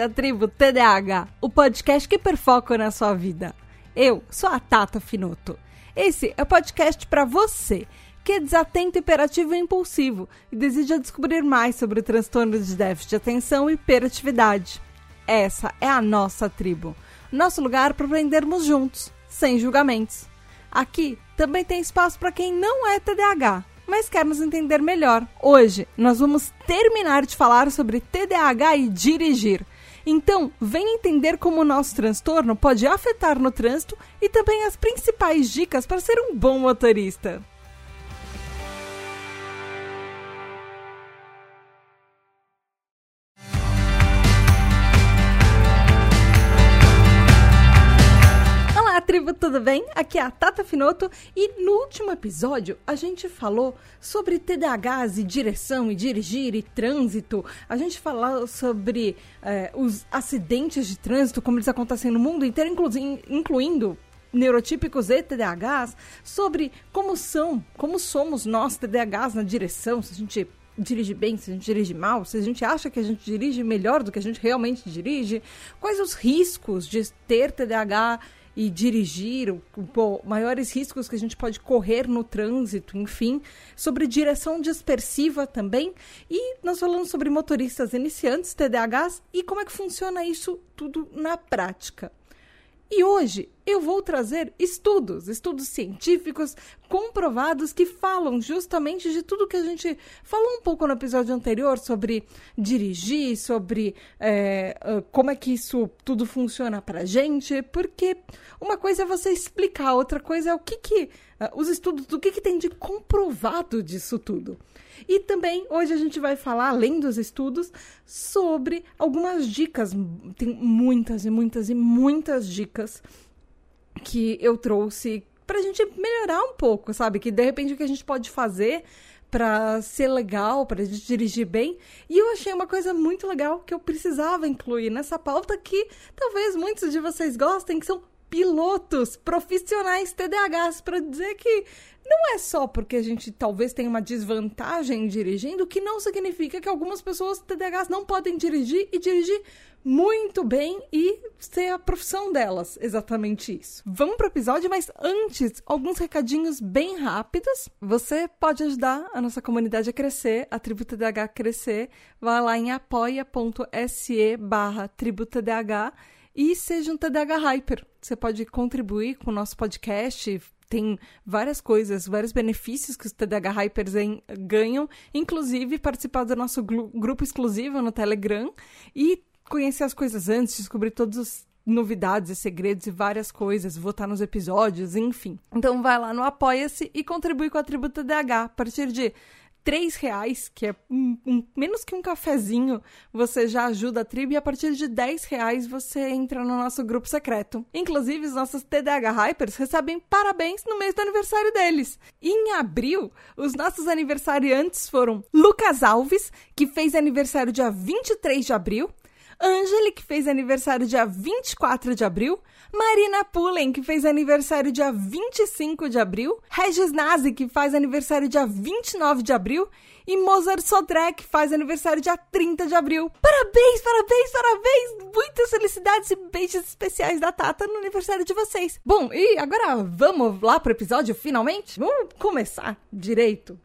à tribo TDAH, o podcast que perfoca na sua vida. Eu sou a Tata Finoto. Esse é o podcast para você que é desatento, hiperativo e impulsivo e deseja descobrir mais sobre o transtorno de déficit de atenção e hiperatividade. Essa é a nossa tribo, nosso lugar para aprendermos juntos, sem julgamentos. Aqui também tem espaço para quem não é TDAH mas quer nos entender melhor. Hoje nós vamos terminar de falar sobre TDAH e dirigir. Então, venha entender como o nosso transtorno pode afetar no trânsito e também as principais dicas para ser um bom motorista. Tribo, tudo bem? Aqui é a Tata Finoto e no último episódio a gente falou sobre TDAHs e direção e dirigir e trânsito. A gente falou sobre é, os acidentes de trânsito, como eles acontecem no mundo inteiro, incluindo neurotípicos e TDAHs, sobre como são, como somos nós TDAHs na direção, se a gente dirige bem, se a gente dirige mal, se a gente acha que a gente dirige melhor do que a gente realmente dirige, quais os riscos de ter TDAH e dirigir, pô, maiores riscos que a gente pode correr no trânsito, enfim, sobre direção dispersiva também. E nós falamos sobre motoristas iniciantes, TDAHs, e como é que funciona isso tudo na prática. E hoje eu vou trazer estudos, estudos científicos comprovados que falam justamente de tudo que a gente falou um pouco no episódio anterior sobre dirigir, sobre é, como é que isso tudo funciona pra gente, porque uma coisa é você explicar, outra coisa é o que que os estudos, do que que tem de comprovado disso tudo. E também hoje a gente vai falar, além dos estudos, sobre algumas dicas. Tem muitas e muitas e muitas dicas que eu trouxe pra gente melhorar um pouco, sabe? Que de repente o que a gente pode fazer para ser legal, para dirigir bem. E eu achei uma coisa muito legal que eu precisava incluir nessa pauta que talvez muitos de vocês gostem, que são pilotos profissionais TDAHs, para dizer que não é só porque a gente talvez tenha uma desvantagem dirigindo que não significa que algumas pessoas TDAHs não podem dirigir e dirigir muito bem e ser a profissão delas, exatamente isso. Vamos para o episódio, mas antes, alguns recadinhos bem rápidos. Você pode ajudar a nossa comunidade a crescer, a Tribo TDAH a crescer. Vai lá em apoia.se barra TribuTDAH e seja um TDAH Hyper. Você pode contribuir com o nosso podcast, tem várias coisas, vários benefícios que os TDAH Hypers ganham, inclusive participar do nosso grupo exclusivo no Telegram e conhecer as coisas antes, descobrir todas as novidades e segredos e várias coisas, votar nos episódios, enfim. Então vai lá no Apoia-se e contribui com a tribo TDAH a partir de três reais, que é um, um, menos que um cafezinho, você já ajuda a tribo e a partir de 10 reais você entra no nosso grupo secreto. Inclusive, os nossos TDH Hypers recebem parabéns no mês do aniversário deles. Em abril, os nossos aniversariantes foram Lucas Alves, que fez aniversário dia 23 de abril, Angeli, que fez aniversário dia 24 de abril, Marina Pullen, que fez aniversário dia 25 de abril, Regis Nazi, que faz aniversário dia 29 de abril, e Mozart Sodré, que faz aniversário dia 30 de abril. Parabéns, parabéns, parabéns! Muitas felicidades e beijos especiais da Tata no aniversário de vocês. Bom, e agora vamos lá pro episódio finalmente? Vamos começar direito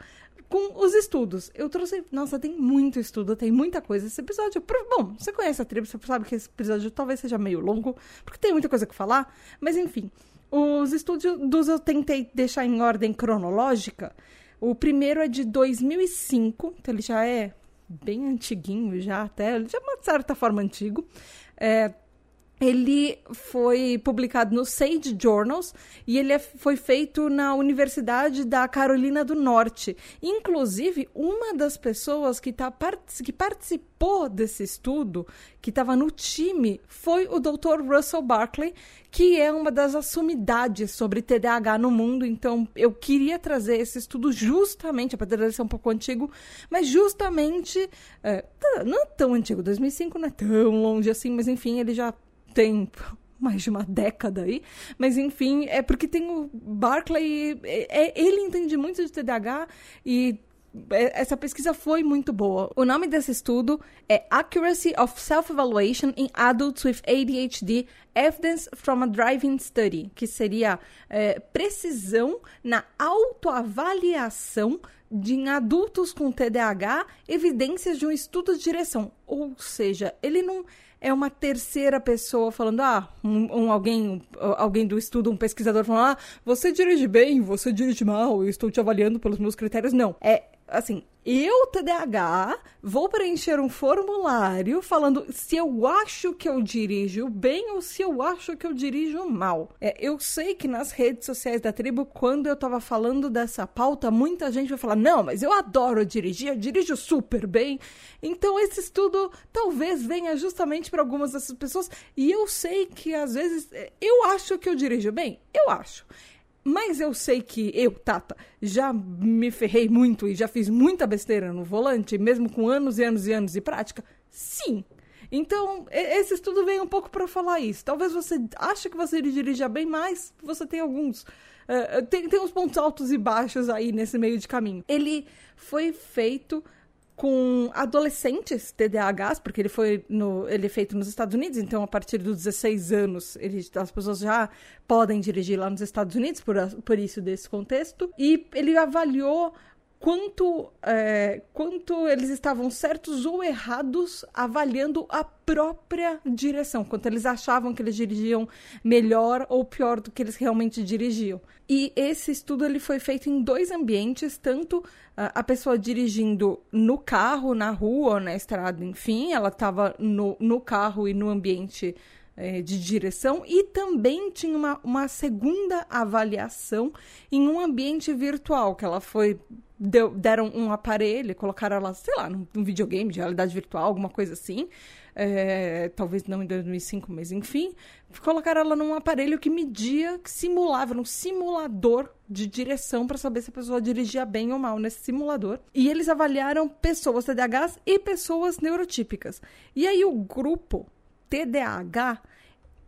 com os estudos. Eu trouxe. Nossa, tem muito estudo, tem muita coisa. Esse episódio. Bom, você conhece a tribo, você sabe que esse episódio talvez seja meio longo, porque tem muita coisa que falar. Mas enfim, os estudos eu tentei deixar em ordem cronológica. O primeiro é de 2005, então ele já é bem antiguinho, já até, já de uma certa forma antigo. É, ele foi publicado no Sage Journals e ele é, foi feito na Universidade da Carolina do Norte. Inclusive, uma das pessoas que, tá, que participou desse estudo, que estava no time, foi o Dr. Russell Barkley, que é uma das assumidades sobre TDAH no mundo. Então, eu queria trazer esse estudo justamente, apesar de ser um pouco antigo, mas justamente, é, não é tão antigo, 2005 não é tão longe assim, mas enfim, ele já tem mais de uma década aí, mas enfim, é porque tem o Barclay, é, é, ele entende muito de TDAH e é, essa pesquisa foi muito boa. O nome desse estudo é Accuracy of Self-Evaluation in Adults with ADHD Evidence from a Driving Study, que seria é, precisão na autoavaliação de em adultos com TDAH, evidências de um estudo de direção. Ou seja, ele não é uma terceira pessoa falando, ah, um, um, alguém, alguém do estudo, um pesquisador falando, ah, você dirige bem, você dirige mal, eu estou te avaliando pelos meus critérios. Não. É assim, eu, TDAH, vou preencher um formulário falando se eu acho que eu dirijo bem ou se eu acho que eu dirijo mal. É, eu sei que nas redes sociais da tribo, quando eu tava falando dessa pauta, muita gente vai falar: não, mas eu adoro dirigir, eu dirijo super bem. Então, esse estudo talvez venha justamente para algumas dessas pessoas. E eu sei que às vezes eu acho que eu dirijo bem. Eu acho. Mas eu sei que eu, Tata, já me ferrei muito e já fiz muita besteira no volante, mesmo com anos e anos e anos de prática. Sim. Então, esse estudo vem um pouco para falar isso. Talvez você ache que você dirija bem, mas você tem alguns. Uh, tem, tem uns pontos altos e baixos aí nesse meio de caminho. Ele foi feito com adolescentes TDAHs, porque ele foi no, ele é feito nos Estados Unidos, então a partir dos 16 anos ele, as pessoas já podem dirigir lá nos Estados Unidos, por, por isso desse contexto. E ele avaliou quanto, é, quanto eles estavam certos ou errados avaliando a própria direção, quanto eles achavam que eles dirigiam melhor ou pior do que eles realmente dirigiam. E esse estudo ele foi feito em dois ambientes, tanto a pessoa dirigindo no carro, na rua na estrada, enfim, ela estava no, no carro e no ambiente é, de direção e também tinha uma, uma segunda avaliação em um ambiente virtual, que ela foi. Deu, deram um aparelho, colocaram ela, sei lá, num, num videogame de realidade virtual, alguma coisa assim. É, talvez não em 2005, mas enfim, colocaram ela num aparelho que media, que simulava, um simulador de direção para saber se a pessoa dirigia bem ou mal nesse simulador. E eles avaliaram pessoas TDAHs e pessoas neurotípicas. E aí o grupo TDAH,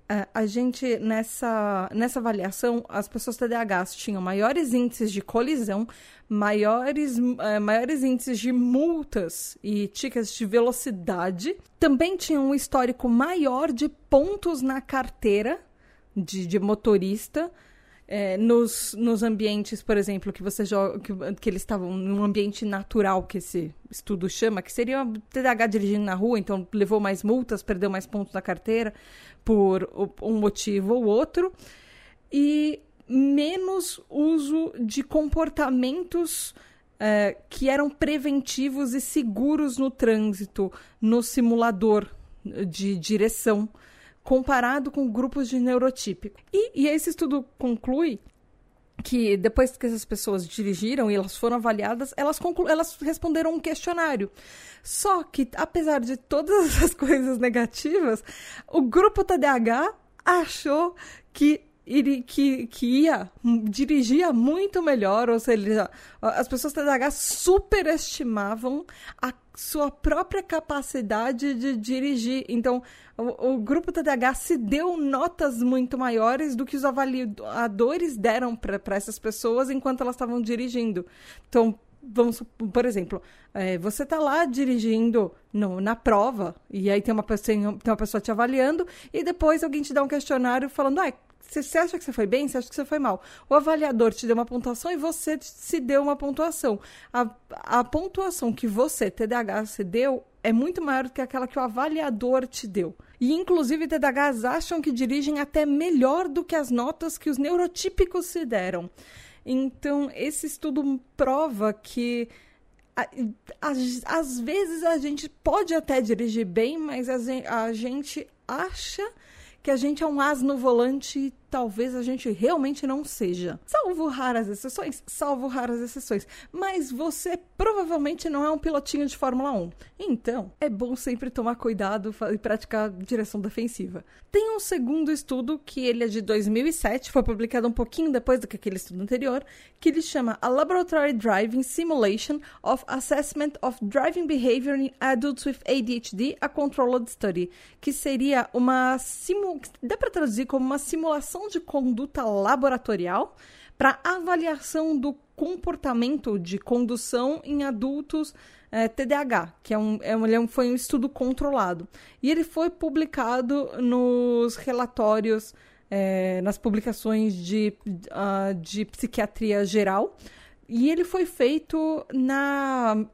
é, a gente, nessa, nessa avaliação, as pessoas TDAHs tinham maiores índices de colisão, maiores, é, maiores índices de multas e tickets de velocidade. Também tinham um histórico maior de pontos na carteira de, de motorista é, nos, nos ambientes, por exemplo, que você joga, que, que eles estavam num ambiente natural, que esse estudo chama, que seria TDAH dirigindo na rua, então levou mais multas, perdeu mais pontos na carteira por um motivo ou outro, e menos uso de comportamentos é, que eram preventivos e seguros no trânsito, no simulador de direção comparado com grupos de neurotípico. E, e esse estudo conclui que depois que essas pessoas dirigiram e elas foram avaliadas, elas, elas responderam um questionário. Só que, apesar de todas as coisas negativas, o grupo TDAH achou que que, que ia, dirigia muito melhor, ou seja, as pessoas TDAH superestimavam a sua própria capacidade de dirigir. Então, o, o grupo TDAH se deu notas muito maiores do que os avaliadores deram para essas pessoas enquanto elas estavam dirigindo. Então, vamos por exemplo, é, você está lá dirigindo no, na prova e aí tem uma, pessoa, tem uma pessoa te avaliando e depois alguém te dá um questionário falando, ah, você acha que você foi bem? Você acha que você foi mal? O avaliador te deu uma pontuação e você se deu uma pontuação. A, a pontuação que você, TDAH, se deu é muito maior do que aquela que o avaliador te deu. E, inclusive, TDAHs acham que dirigem até melhor do que as notas que os neurotípicos se deram. Então, esse estudo prova que às vezes a gente pode até dirigir bem, mas a gente acha que a gente é um as no volante talvez a gente realmente não seja. Salvo raras exceções, salvo raras exceções. Mas você provavelmente não é um pilotinho de Fórmula 1. Então, é bom sempre tomar cuidado e praticar direção defensiva. Tem um segundo estudo, que ele é de 2007, foi publicado um pouquinho depois do que aquele estudo anterior, que ele chama A Laboratory Driving Simulation of Assessment of Driving Behavior in Adults with ADHD, a Controlled Study, que seria uma simu... dá para traduzir como uma simulação de conduta laboratorial para avaliação do comportamento de condução em adultos é, TDAH, que é um, é um, é foi um estudo controlado. E ele foi publicado nos relatórios, é, nas publicações de, de psiquiatria geral. E ele foi feito na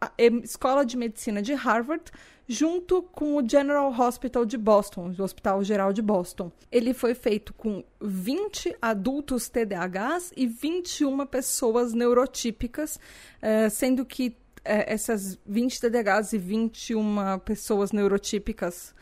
Escola de Medicina de Harvard, junto com o General Hospital de Boston, o Hospital Geral de Boston. Ele foi feito com 20 adultos TDAHs e 21 pessoas neurotípicas, eh, sendo que eh, essas 20 TDAHs e 21 pessoas neurotípicas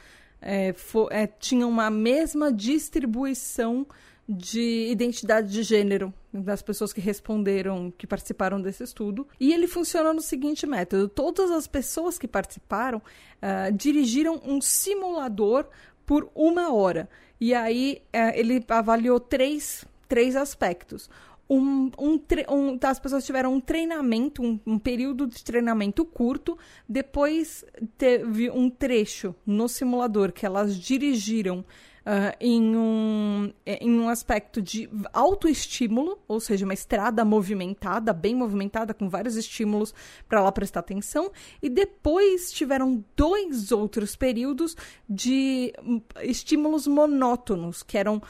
é, tinham uma mesma distribuição de identidade de gênero das pessoas que responderam, que participaram desse estudo. E ele funciona no seguinte método: todas as pessoas que participaram uh, dirigiram um simulador por uma hora. E aí uh, ele avaliou três, três aspectos. Um, um, um, as pessoas tiveram um treinamento, um, um, período de treinamento curto, depois teve um trecho no simulador que elas dirigiram uh, em, um, em um aspecto de autoestímulo, ou seja, uma estrada movimentada, bem movimentada, com vários estímulos para ela prestar atenção, e depois tiveram dois outros períodos de hum, estímulos monótonos, que eram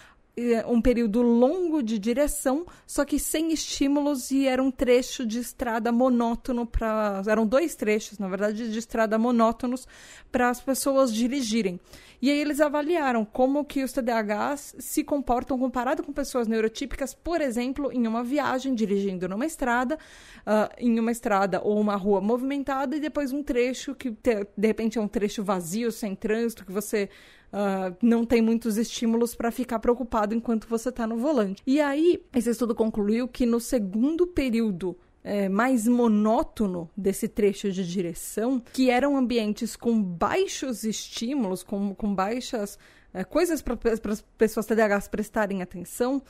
um período longo de direção, só que sem estímulos e era um trecho de estrada monótono para. Eram dois trechos, na verdade, de estrada monótonos para as pessoas dirigirem. E aí eles avaliaram como que os TDAHs se comportam comparado com pessoas neurotípicas, por exemplo, em uma viagem dirigindo numa estrada, uh, em uma estrada ou uma rua movimentada e depois um trecho que de repente é um trecho vazio, sem trânsito, que você Uh, não tem muitos estímulos para ficar preocupado enquanto você está no volante. E aí, esse estudo concluiu que no segundo período é, mais monótono desse trecho de direção, que eram ambientes com baixos estímulos, com, com baixas é, coisas para as pessoas TDAHs prestarem atenção,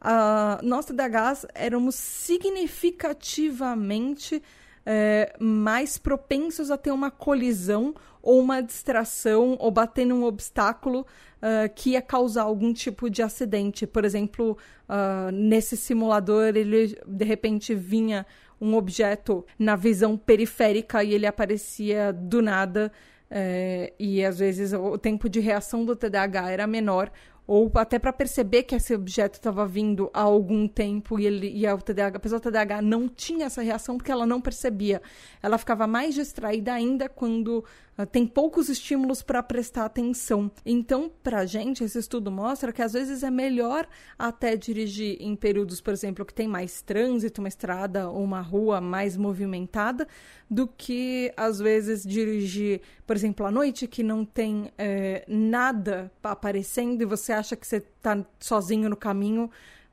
uh, nós TDAHs éramos significativamente é, mais propensos a ter uma colisão ou uma distração ou bater num obstáculo uh, que ia causar algum tipo de acidente. Por exemplo, uh, nesse simulador, ele de repente vinha um objeto na visão periférica e ele aparecia do nada. É, e às vezes o tempo de reação do TDAH era menor, ou até para perceber que esse objeto estava vindo há algum tempo e, ele, e a, TDAH, a pessoa TDAH não tinha essa reação porque ela não percebia. Ela ficava mais distraída ainda quando tem poucos estímulos para prestar atenção. Então, para a gente, esse estudo mostra que às vezes é melhor até dirigir em períodos, por exemplo, que tem mais trânsito, uma estrada ou uma rua mais movimentada, do que às vezes dirigir, por exemplo, à noite que não tem é, nada aparecendo e você acha que você está sozinho no caminho,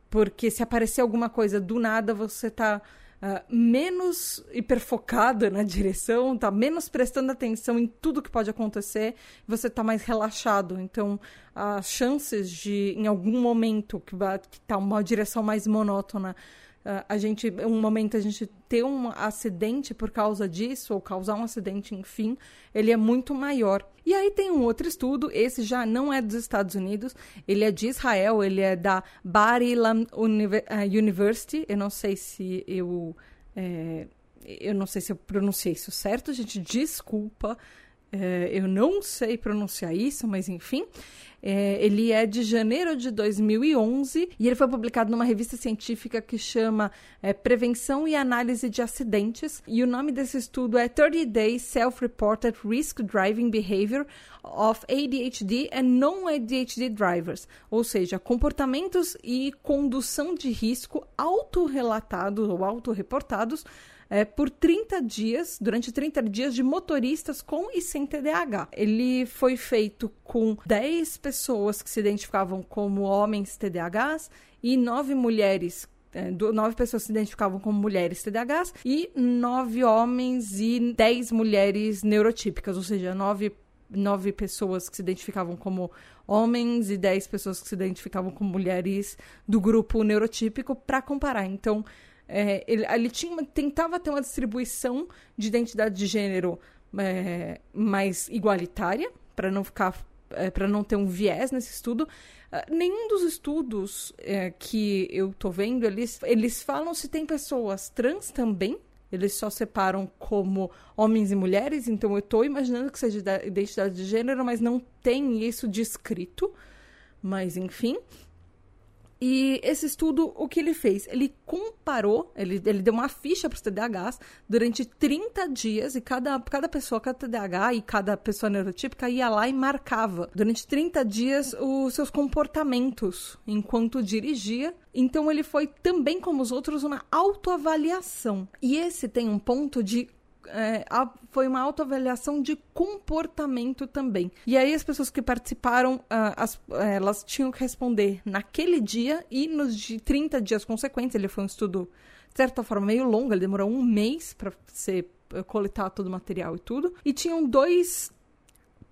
porque se aparecer alguma coisa do nada, você está uh, ah, menos hiperfocada na direção, está menos prestando atenção em tudo que pode acontecer, você está mais relaxado. Então, as chances de, em algum momento, que está uma direção mais monótona, a gente, um momento a gente ter um acidente por causa disso, ou causar um acidente, enfim, ele é muito maior. E aí tem um outro estudo, esse já não é dos Estados Unidos, ele é de Israel, ele é da Bar Ilan ah, University, eu não sei se eu... É, eu não sei se eu pronunciei isso certo, gente, desculpa, é, eu não sei pronunciar isso, mas enfim. É, ele é de janeiro de 2011 e ele foi publicado numa revista científica que chama é, Prevenção e Análise de Acidentes. E o nome desse estudo é 30 Days Self-Reported Risk Driving Behavior of ADHD and Non-ADHD Drivers, ou seja, comportamentos e condução de risco autorrelatados ou autorreportados é, por 30 dias, durante 30 dias, de motoristas com e sem TDAH. Ele foi feito com 10 pessoas que se identificavam como homens TDAHs e 9 mulheres é, nove pessoas se identificavam como mulheres TDAHs e nove homens e dez mulheres neurotípicas, ou seja, nove, nove pessoas que se identificavam como homens e dez pessoas que se identificavam como mulheres do grupo neurotípico para comparar. Então, é, ele, ele tinha, tentava ter uma distribuição de identidade de gênero é, mais igualitária, para não ficar é, para não ter um viés nesse estudo. Uh, nenhum dos estudos é, que eu tô vendo, eles, eles falam se tem pessoas trans também. Eles só separam como homens e mulheres, então eu estou imaginando que seja identidade de gênero, mas não tem isso descrito. Mas enfim. E esse estudo, o que ele fez? Ele comparou, ele, ele deu uma ficha para os TDAHs durante 30 dias, e cada, cada pessoa, cada TDAH e cada pessoa neurotípica ia lá e marcava durante 30 dias os seus comportamentos enquanto dirigia. Então ele foi também como os outros uma autoavaliação. E esse tem um ponto de é, a, foi uma autoavaliação de comportamento também. E aí as pessoas que participaram, uh, as, elas tinham que responder naquele dia e nos de 30 dias consequentes. Ele foi um estudo, de certa forma, meio longo, ele demorou um mês para ser coletar todo o material e tudo. E tinham dois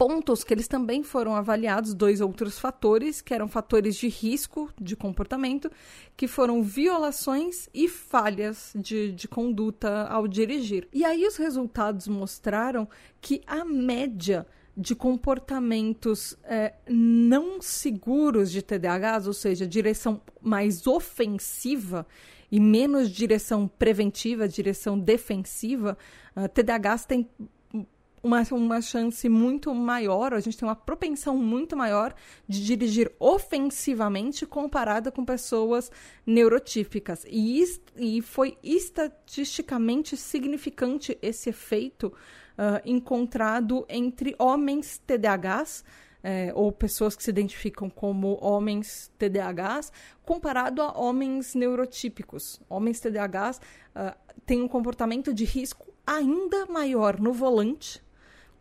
pontos que eles também foram avaliados, dois outros fatores, que eram fatores de risco de comportamento, que foram violações e falhas de, de conduta ao dirigir. E aí os resultados mostraram que a média de comportamentos é, não seguros de TDAHs, ou seja, direção mais ofensiva e menos direção preventiva, direção defensiva, uh, TDAHs tem uma, uma chance muito maior, a gente tem uma propensão muito maior de dirigir ofensivamente comparada com pessoas neurotípicas. E, e foi estatisticamente significante esse efeito uh, encontrado entre homens TDAHs. É, ou pessoas que se identificam como homens TDAHs, comparado a homens neurotípicos. Homens TDAHs uh, têm um comportamento de risco ainda maior no volante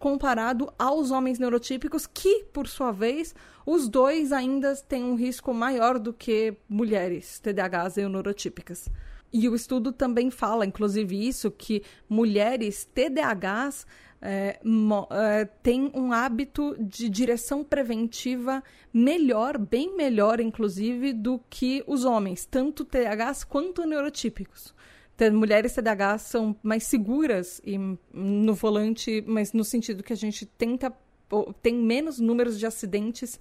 comparado aos homens neurotípicos, que, por sua vez, os dois ainda têm um risco maior do que mulheres TDAHs e neurotípicas. E o estudo também fala, inclusive, isso, que mulheres TDAHs é, é, têm um hábito de direção preventiva melhor, bem melhor, inclusive, do que os homens, tanto TDAHs quanto neurotípicos mulheres TDAH são mais seguras e, no volante, mas no sentido que a gente tenta tem menos números de acidentes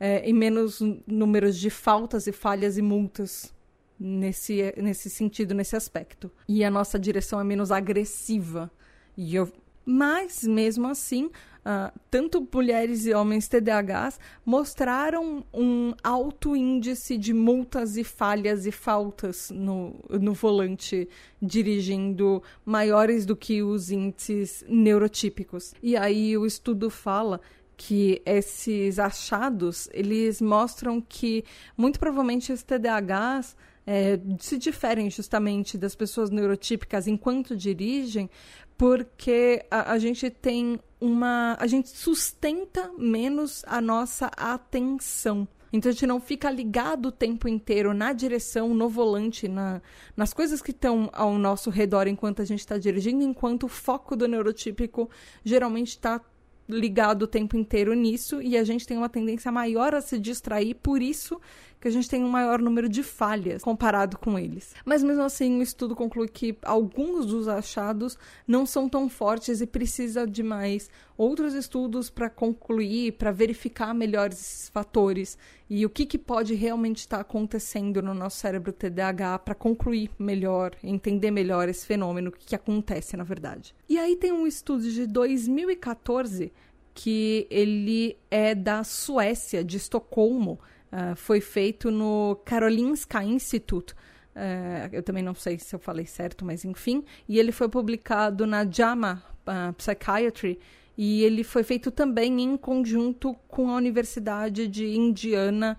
é, e menos números de faltas e falhas e multas nesse, nesse sentido, nesse aspecto. E a nossa direção é menos agressiva. E eu, mas, mesmo assim, uh, tanto mulheres e homens TDAHs mostraram um alto índice de multas e falhas e faltas no, no volante dirigindo maiores do que os índices neurotípicos. E aí o estudo fala que esses achados eles mostram que muito provavelmente os TDAHs é, se diferem justamente das pessoas neurotípicas enquanto dirigem, porque a, a gente tem uma. A gente sustenta menos a nossa atenção. Então a gente não fica ligado o tempo inteiro na direção, no volante, na, nas coisas que estão ao nosso redor enquanto a gente está dirigindo, enquanto o foco do neurotípico geralmente está ligado o tempo inteiro nisso e a gente tem uma tendência maior a se distrair, por isso que a gente tem um maior número de falhas comparado com eles. Mas mesmo assim, o estudo conclui que alguns dos achados não são tão fortes e precisa de mais outros estudos para concluir, para verificar melhor esses fatores e o que, que pode realmente estar acontecendo no nosso cérebro TDAH para concluir melhor, entender melhor esse fenômeno, que acontece na verdade. E aí tem um estudo de 2014 que ele é da Suécia, de Estocolmo, uh, foi feito no Karolinska Institute. Uh, eu também não sei se eu falei certo, mas enfim. E ele foi publicado na JAMA uh, Psychiatry. E ele foi feito também em conjunto com a Universidade de Indiana,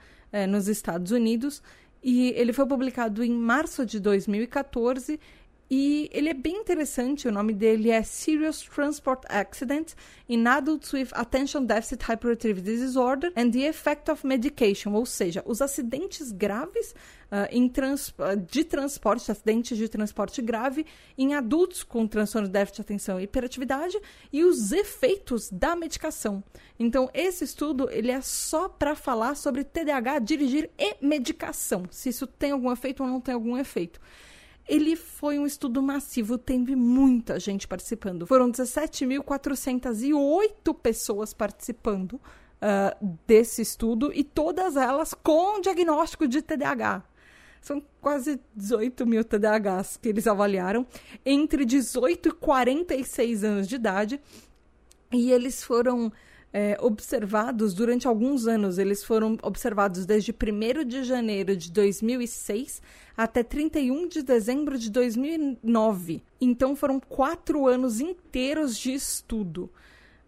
nos Estados Unidos. E ele foi publicado em março de 2014 e ele é bem interessante, o nome dele é Serious Transport Accident in Adults with Attention Deficit Hyperactivity Disorder and the Effect of Medication, ou seja, os acidentes graves uh, trans, uh, de transporte, acidentes de transporte grave em adultos com transtorno de déficit de atenção e hiperatividade e os efeitos da medicação. Então, esse estudo ele é só para falar sobre TDAH, dirigir e medicação, se isso tem algum efeito ou não tem algum efeito ele foi um estudo massivo, teve muita gente participando. Foram 17.408 pessoas participando uh, desse estudo e todas elas com diagnóstico de TDAH. São quase 18 mil TDAHs que eles avaliaram entre 18 e 46 anos de idade. E eles foram é, observados durante alguns anos. Eles foram observados desde 1 de janeiro de 2006 até 31 de dezembro de 2009. Então foram quatro anos inteiros de estudo.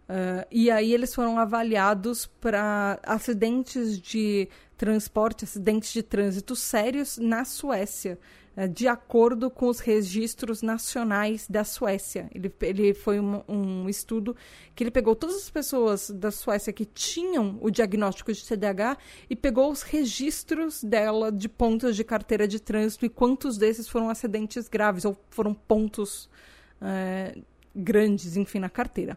Uh, e aí eles foram avaliados para acidentes de transporte, acidentes de trânsito sérios na Suécia, de acordo com os registros nacionais da Suécia. Ele, ele foi um, um, estudo que ele pegou todas as pessoas da Suécia que tinham o diagnóstico de TDAH e pegou os registros dela de pontos de carteira de trânsito e quantos desses foram acidentes graves ou foram pontos uh, grandes, enfim, na carteira.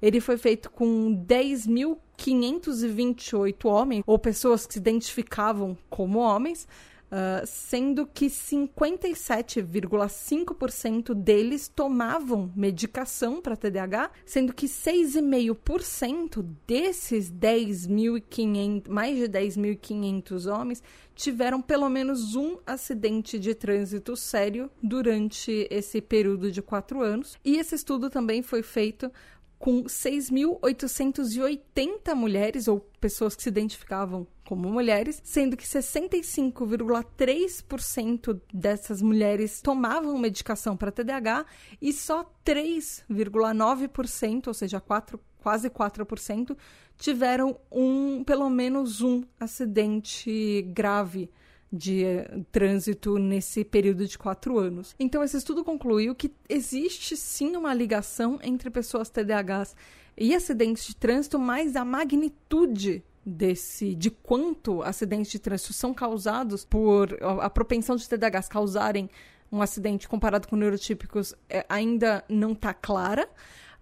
Ele foi feito com 10.528 homens, ou pessoas que se identificavam como homens, Uh, sendo que 57,5% deles tomavam medicação para TDAH, sendo que 6,5% desses 10.500, mais de 10.500 homens tiveram pelo menos um acidente de trânsito sério durante esse período de quatro anos. E esse estudo também foi feito com 6.880 mulheres ou pessoas que se identificavam como mulheres, sendo que 65,3% dessas mulheres tomavam medicação para TDAH e só 3,9%, ou seja, 4, quase 4%, tiveram um, pelo menos um acidente grave de eh, trânsito nesse período de quatro anos. Então, esse estudo concluiu que existe sim uma ligação entre pessoas TDAHs e acidentes de trânsito, mas a magnitude desse de quanto acidentes de trânsito são causados por a propensão de TDAHs causarem um acidente comparado com neurotípicos é, ainda não está clara.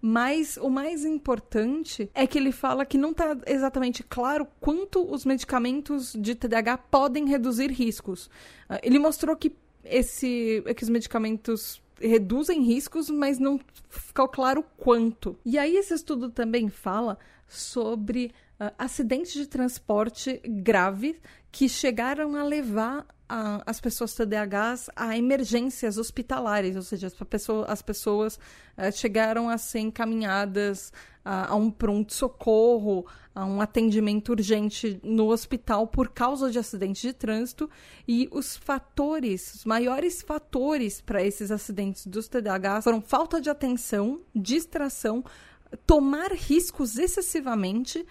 Mas o mais importante é que ele fala que não está exatamente claro quanto os medicamentos de TDAH podem reduzir riscos. Uh, ele mostrou que, esse, que os medicamentos reduzem riscos, mas não ficou claro quanto. E aí esse estudo também fala sobre acidentes de transporte graves que chegaram a levar a, as pessoas TDAHs a emergências hospitalares, ou seja, as, pessoa, as pessoas uh, chegaram a ser encaminhadas uh, a um pronto-socorro, a um atendimento urgente no hospital por causa de acidentes de trânsito. E os fatores, os maiores fatores para esses acidentes dos TDAHs foram falta de atenção, distração, tomar riscos excessivamente,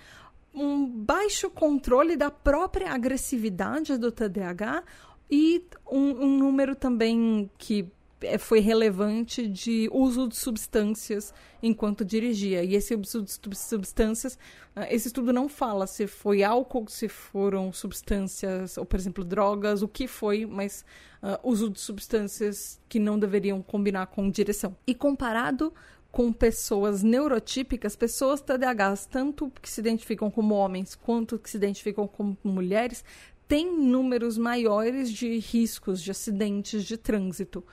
um baixo controle da própria agressividade do TDAH e um, um número também que é, foi relevante de uso de substâncias enquanto dirigia. E esse uso de substâncias, ah, esse estudo não fala se foi álcool, se foram substâncias, ou por exemplo, drogas, o que foi, mas uh, uso de substâncias que não deveriam combinar com direção. E comparado com pessoas neurotípicas, pessoas TDAHs, tanto que se identificam como homens quanto que se identificam como mulheres, tem números maiores de riscos de acidentes de trânsito.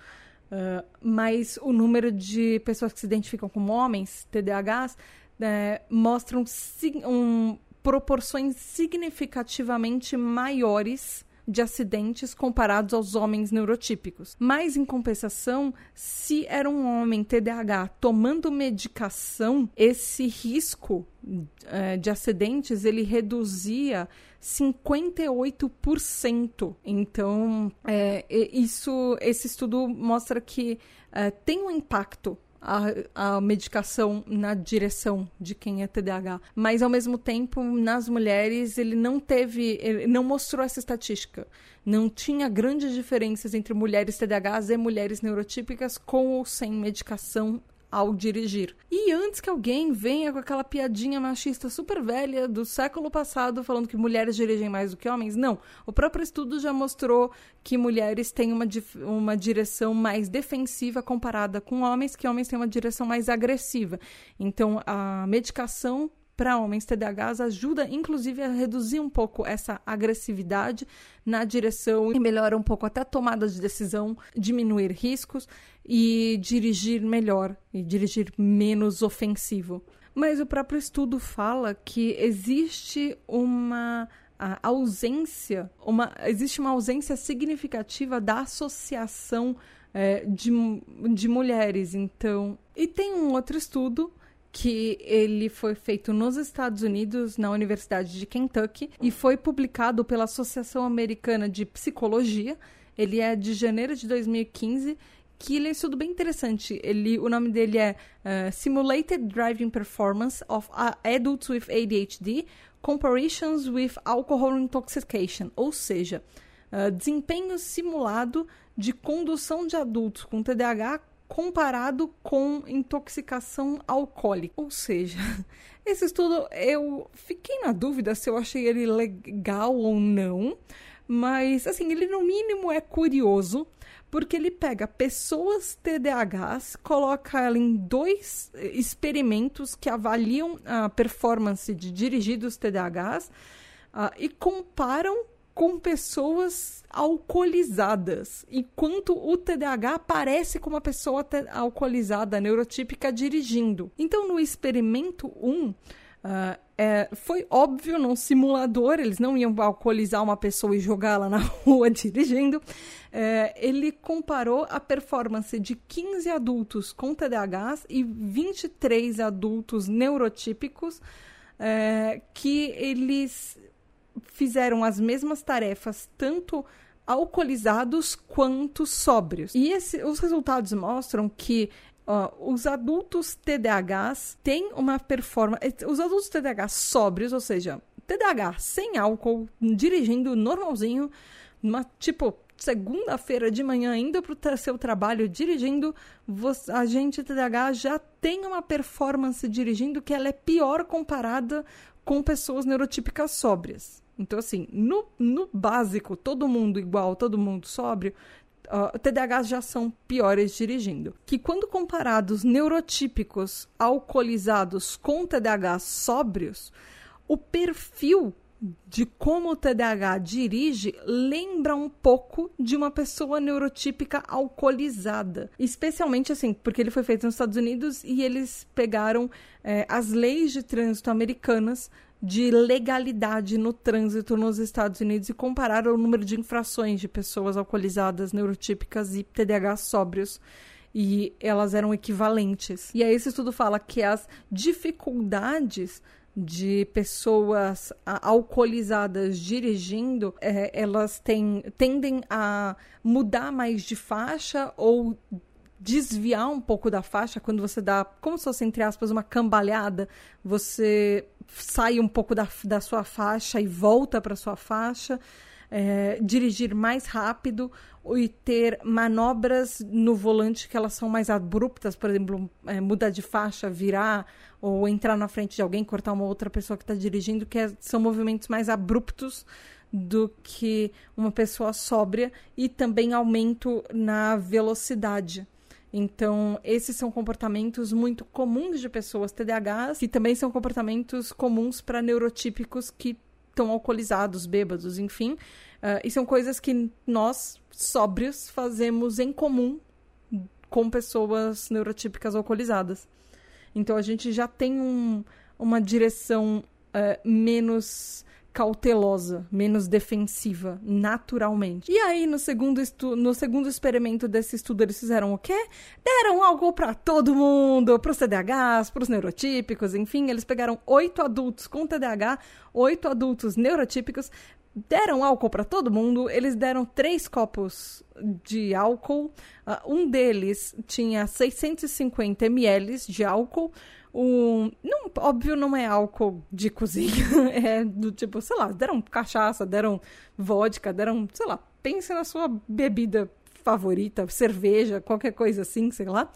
Uh, mas o número de pessoas que se identificam como homens, TDAHs, né, mostram um, proporções significativamente maiores de acidentes comparados aos homens neurotípicos. Mas, em compensação, se era um homem TDAH tomando medicação, esse risco é, de acidentes ele reduzia 58%. Então, é, isso, esse estudo mostra que é, tem um impacto a, a medicação na direção de quem é TDAH. Mas, ao mesmo tempo, nas mulheres, ele não teve, ele não mostrou essa estatística. Não tinha grandes diferenças entre mulheres TDAHs e mulheres neurotípicas com ou sem medicação ao dirigir. E antes que alguém venha com aquela piadinha machista super velha do século passado falando que mulheres dirigem mais do que homens, não. O próprio estudo já mostrou que mulheres têm uma, uma direção mais defensiva comparada com homens, que homens têm uma direção mais agressiva. Então, a medicação para homens TDAHs ajuda, inclusive, a reduzir um pouco essa agressividade na direção e melhora um pouco até a tomada de decisão, diminuir riscos e dirigir melhor e dirigir menos ofensivo. Mas o próprio estudo fala que existe uma ausência, uma, existe uma ausência significativa da associação é, de, de mulheres. Então, e tem um outro estudo que ele foi feito nos Estados Unidos, na Universidade de Kentucky, e foi publicado pela Associação Americana de Psicologia. Ele é de janeiro de 2015 que ele é um estudo bem interessante. Ele, o nome dele é uh, Simulated Driving Performance of Adults with ADHD Comparisons with Alcohol Intoxication, ou seja, uh, desempenho simulado de condução de adultos com TDAH comparado com intoxicação alcoólica. Ou seja, esse estudo eu fiquei na dúvida se eu achei ele legal ou não, mas assim, ele no mínimo é curioso porque ele pega pessoas TDAHs, coloca ela em dois eh, experimentos que avaliam a performance de dirigidos TDAHs uh, e comparam com pessoas alcoolizadas, enquanto o TDAH aparece como uma pessoa alcoolizada, neurotípica, dirigindo. Então, no experimento 1, uh, ah, é, foi óbvio, num simulador, eles não iam alcoolizar uma pessoa e jogá-la na rua dirigindo. É, ele comparou a performance de 15 adultos com TDAHs e 23 adultos neurotípicos é, que eles fizeram as mesmas tarefas, tanto alcoolizados quanto sóbrios. E esse, os resultados mostram que uh, os adultos TDAHs têm uma performance. Os adultos TDAH sóbrios, ou seja, TDAH sem álcool, dirigindo normalzinho, uma, tipo segunda-feira de manhã, indo para o seu trabalho dirigindo, você, a gente TDAH já tem uma performance dirigindo que ela é pior comparada com pessoas neurotípicas sóbrias. Então, assim, no, no básico, todo mundo igual, todo mundo sóbrio, uh, TDAHs já são piores dirigindo. Que quando comparados neurotípicos alcoolizados com TDAHs sóbrios, o perfil de como o TDAH dirige lembra um pouco de uma pessoa neurotípica alcoolizada. Especialmente assim, porque ele foi feito nos Estados Unidos e eles pegaram é, as leis de trânsito americanas de legalidade no trânsito nos Estados Unidos e compararam o número de infrações de pessoas alcoolizadas, neurotípicas e TDAH sóbrios. E elas eram equivalentes. E aí esse estudo fala que as dificuldades de pessoas alcoolizadas dirigindo, é, elas têm, tendem a mudar mais de faixa ou desviar um pouco da faixa quando você dá, como se fosse, entre aspas, uma cambalhada, você sai um pouco da, da sua faixa e volta para sua faixa. É, dirigir mais rápido e ter manobras no volante que elas são mais abruptas, por exemplo, é, mudar de faixa, virar ou entrar na frente de alguém, cortar uma outra pessoa que está dirigindo, que é, são movimentos mais abruptos do que uma pessoa sóbria e também aumento na velocidade. Então, esses são comportamentos muito comuns de pessoas TDAHs, e também são comportamentos comuns para neurotípicos que estão alcoolizados, bêbados, enfim. Uh, e são coisas que nós, sóbrios, fazemos em comum com pessoas neurotípicas alcoolizadas. Então, a gente já tem um, uma direção uh, menos cautelosa, menos defensiva, naturalmente. E aí, no segundo, no segundo experimento desse estudo, eles fizeram o quê? Deram álcool para todo mundo, para os TDAHs, para os neurotípicos, enfim, eles pegaram oito adultos com TDAH, oito adultos neurotípicos, deram álcool para todo mundo. Eles deram três copos de álcool. Uh, um deles tinha 650 ml de álcool um. Não, óbvio, não é álcool de cozinha. É do tipo, sei lá, deram cachaça, deram vodka, deram, sei lá, pense na sua bebida favorita, cerveja, qualquer coisa assim, sei lá.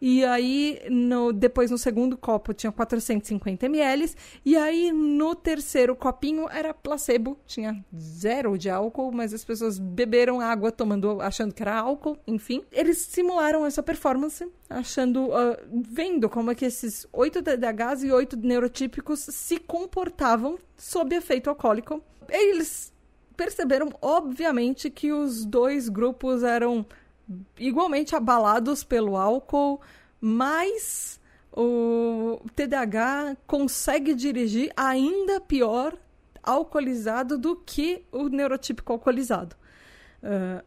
E aí, no, depois no segundo copo tinha 450 ml. E aí, no terceiro copinho era placebo, tinha zero de álcool, mas as pessoas beberam água tomando, achando que era álcool, enfim. Eles simularam essa performance, achando, uh, vendo como é que esses oito TDAHs e oito neurotípicos se comportavam sob efeito alcoólico. Eles perceberam, obviamente, que os dois grupos eram igualmente abalados pelo álcool, mas o TDAH consegue dirigir ainda pior alcoolizado do que o neurotípico alcoolizado. Uh,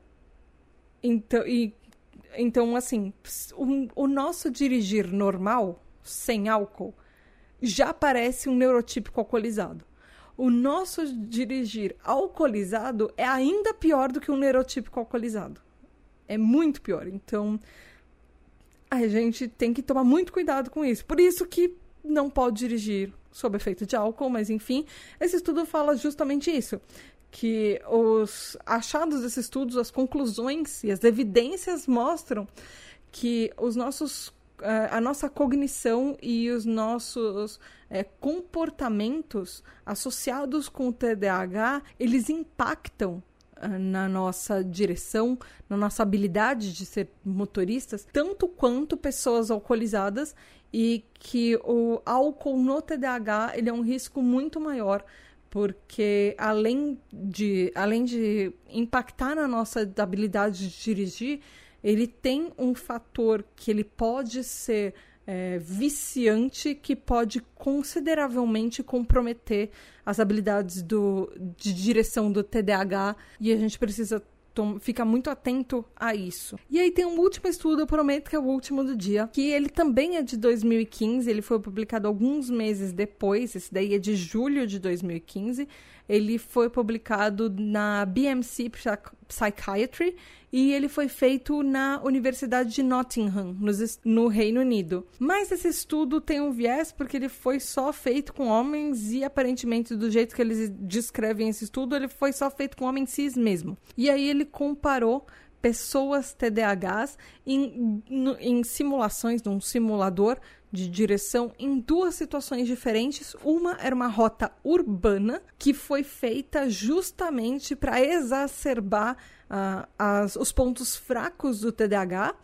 então, e, então, assim, o, o nosso dirigir normal, sem álcool, já parece um neurotípico alcoolizado. O nosso dirigir alcoolizado é ainda pior do que um neurotípico alcoolizado. É muito pior. Então, a gente tem que tomar muito cuidado com isso. Por isso que não pode dirigir sob efeito de álcool, mas enfim, esse estudo fala justamente isso. Que os achados desses estudos, as conclusões e as evidências mostram que os nossos a nossa cognição e os nossos é, comportamentos associados com o TDAH, eles impactam na nossa direção, na nossa habilidade de ser motoristas, tanto quanto pessoas alcoolizadas e que o álcool no TDAH ele é um risco muito maior porque além de, além de impactar na nossa habilidade de dirigir, ele tem um fator que ele pode ser é, viciante que pode consideravelmente comprometer as habilidades do, de direção do TDAH e a gente precisa ficar muito atento a isso. E aí tem um último estudo, eu prometo que é o último do dia, que ele também é de 2015, ele foi publicado alguns meses depois, esse daí é de julho de 2015. Ele foi publicado na BMC Psychiatry e ele foi feito na Universidade de Nottingham, no Reino Unido. Mas esse estudo tem um viés porque ele foi só feito com homens e aparentemente do jeito que eles descrevem esse estudo, ele foi só feito com homens cis mesmo. E aí ele comparou pessoas TDAHs em, em simulações, num simulador de direção em duas situações diferentes. Uma era uma rota urbana que foi feita justamente para exacerbar uh, as, os pontos fracos do TDAH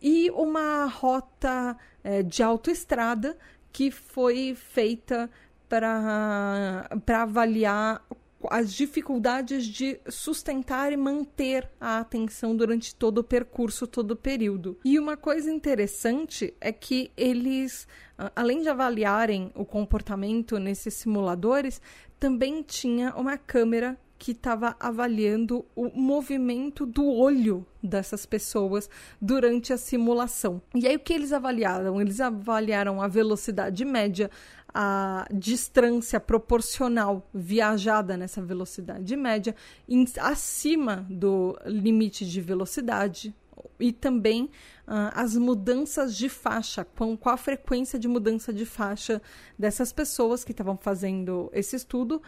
e uma rota uh, de autoestrada que foi feita para avaliar as dificuldades de sustentar e manter a atenção durante todo o percurso, todo o período. E uma coisa interessante é que eles, além de avaliarem o comportamento nesses simuladores, também tinha uma câmera que estava avaliando o movimento do olho dessas pessoas durante a simulação. E aí o que eles avaliaram? Eles avaliaram a velocidade média, a distância proporcional viajada nessa velocidade média em, acima do limite de velocidade e também uh, as mudanças de faixa, com qual a frequência de mudança de faixa dessas pessoas que estavam fazendo esse estudo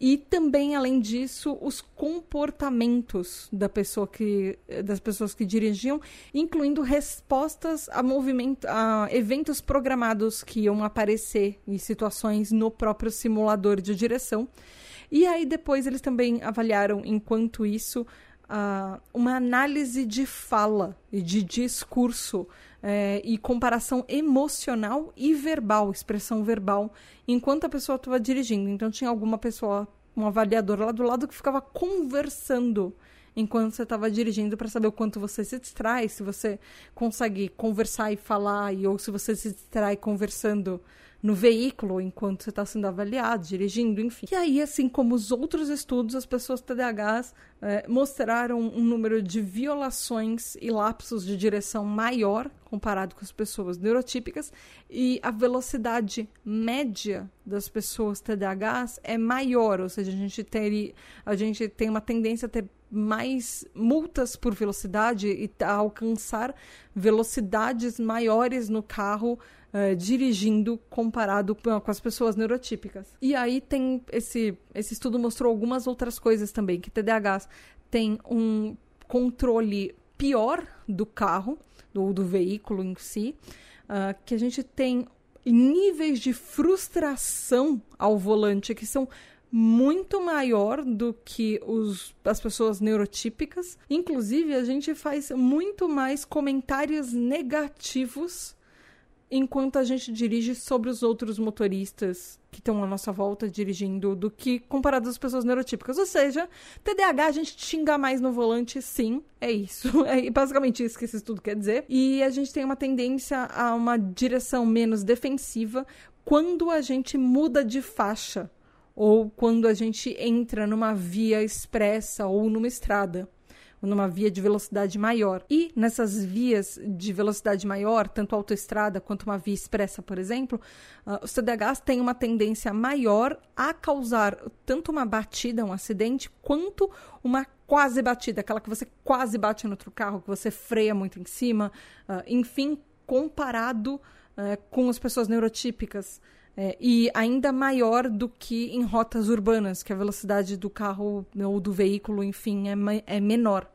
e também, além disso, os comportamentos da pessoa que, das pessoas que dirigiam, incluindo respostas a, movimento, a eventos programados que iam aparecer em situações no próprio simulador de direção. E aí depois eles também avaliaram, enquanto isso, uh, uma análise de fala e de discurso é, e comparação emocional e verbal, expressão verbal, enquanto a pessoa estava dirigindo. Então tinha alguma pessoa, um avaliador lá do lado que ficava conversando enquanto você estava dirigindo para saber o quanto você se distrai, se você consegue conversar e falar, e, ou se você se distrai conversando no veículo enquanto você está sendo avaliado, dirigindo, enfim. E aí, assim como os outros estudos, as pessoas TDAHs é, mostraram um número de violações e lapsos de direção maior comparado com as pessoas neurotípicas e a velocidade média das pessoas TDAHs é maior, ou seja, a gente, ter, a gente tem uma tendência a ter mais multas por velocidade e alcançar velocidades maiores no carro uh, dirigindo comparado com as pessoas neurotípicas. E aí tem esse, esse estudo mostrou algumas outras coisas também, que TDAHs tem um controle pior do carro, do, do veículo em si, uh, que a gente tem níveis de frustração ao volante que são muito maior do que os, as pessoas neurotípicas. Inclusive, a gente faz muito mais comentários negativos enquanto a gente dirige sobre os outros motoristas que estão à nossa volta dirigindo do que comparado às pessoas neurotípicas. Ou seja, TDAH a gente xinga mais no volante, sim, é isso. É basicamente isso que esse estudo quer dizer. E a gente tem uma tendência a uma direção menos defensiva quando a gente muda de faixa ou quando a gente entra numa via expressa ou numa estrada numa via de velocidade maior. E nessas vias de velocidade maior, tanto autoestrada quanto uma via expressa, por exemplo, uh, os TDAHs têm uma tendência maior a causar tanto uma batida, um acidente, quanto uma quase batida, aquela que você quase bate no outro carro, que você freia muito em cima, uh, enfim, comparado uh, com as pessoas neurotípicas. É, e ainda maior do que em rotas urbanas, que a velocidade do carro ou do veículo, enfim, é, é menor.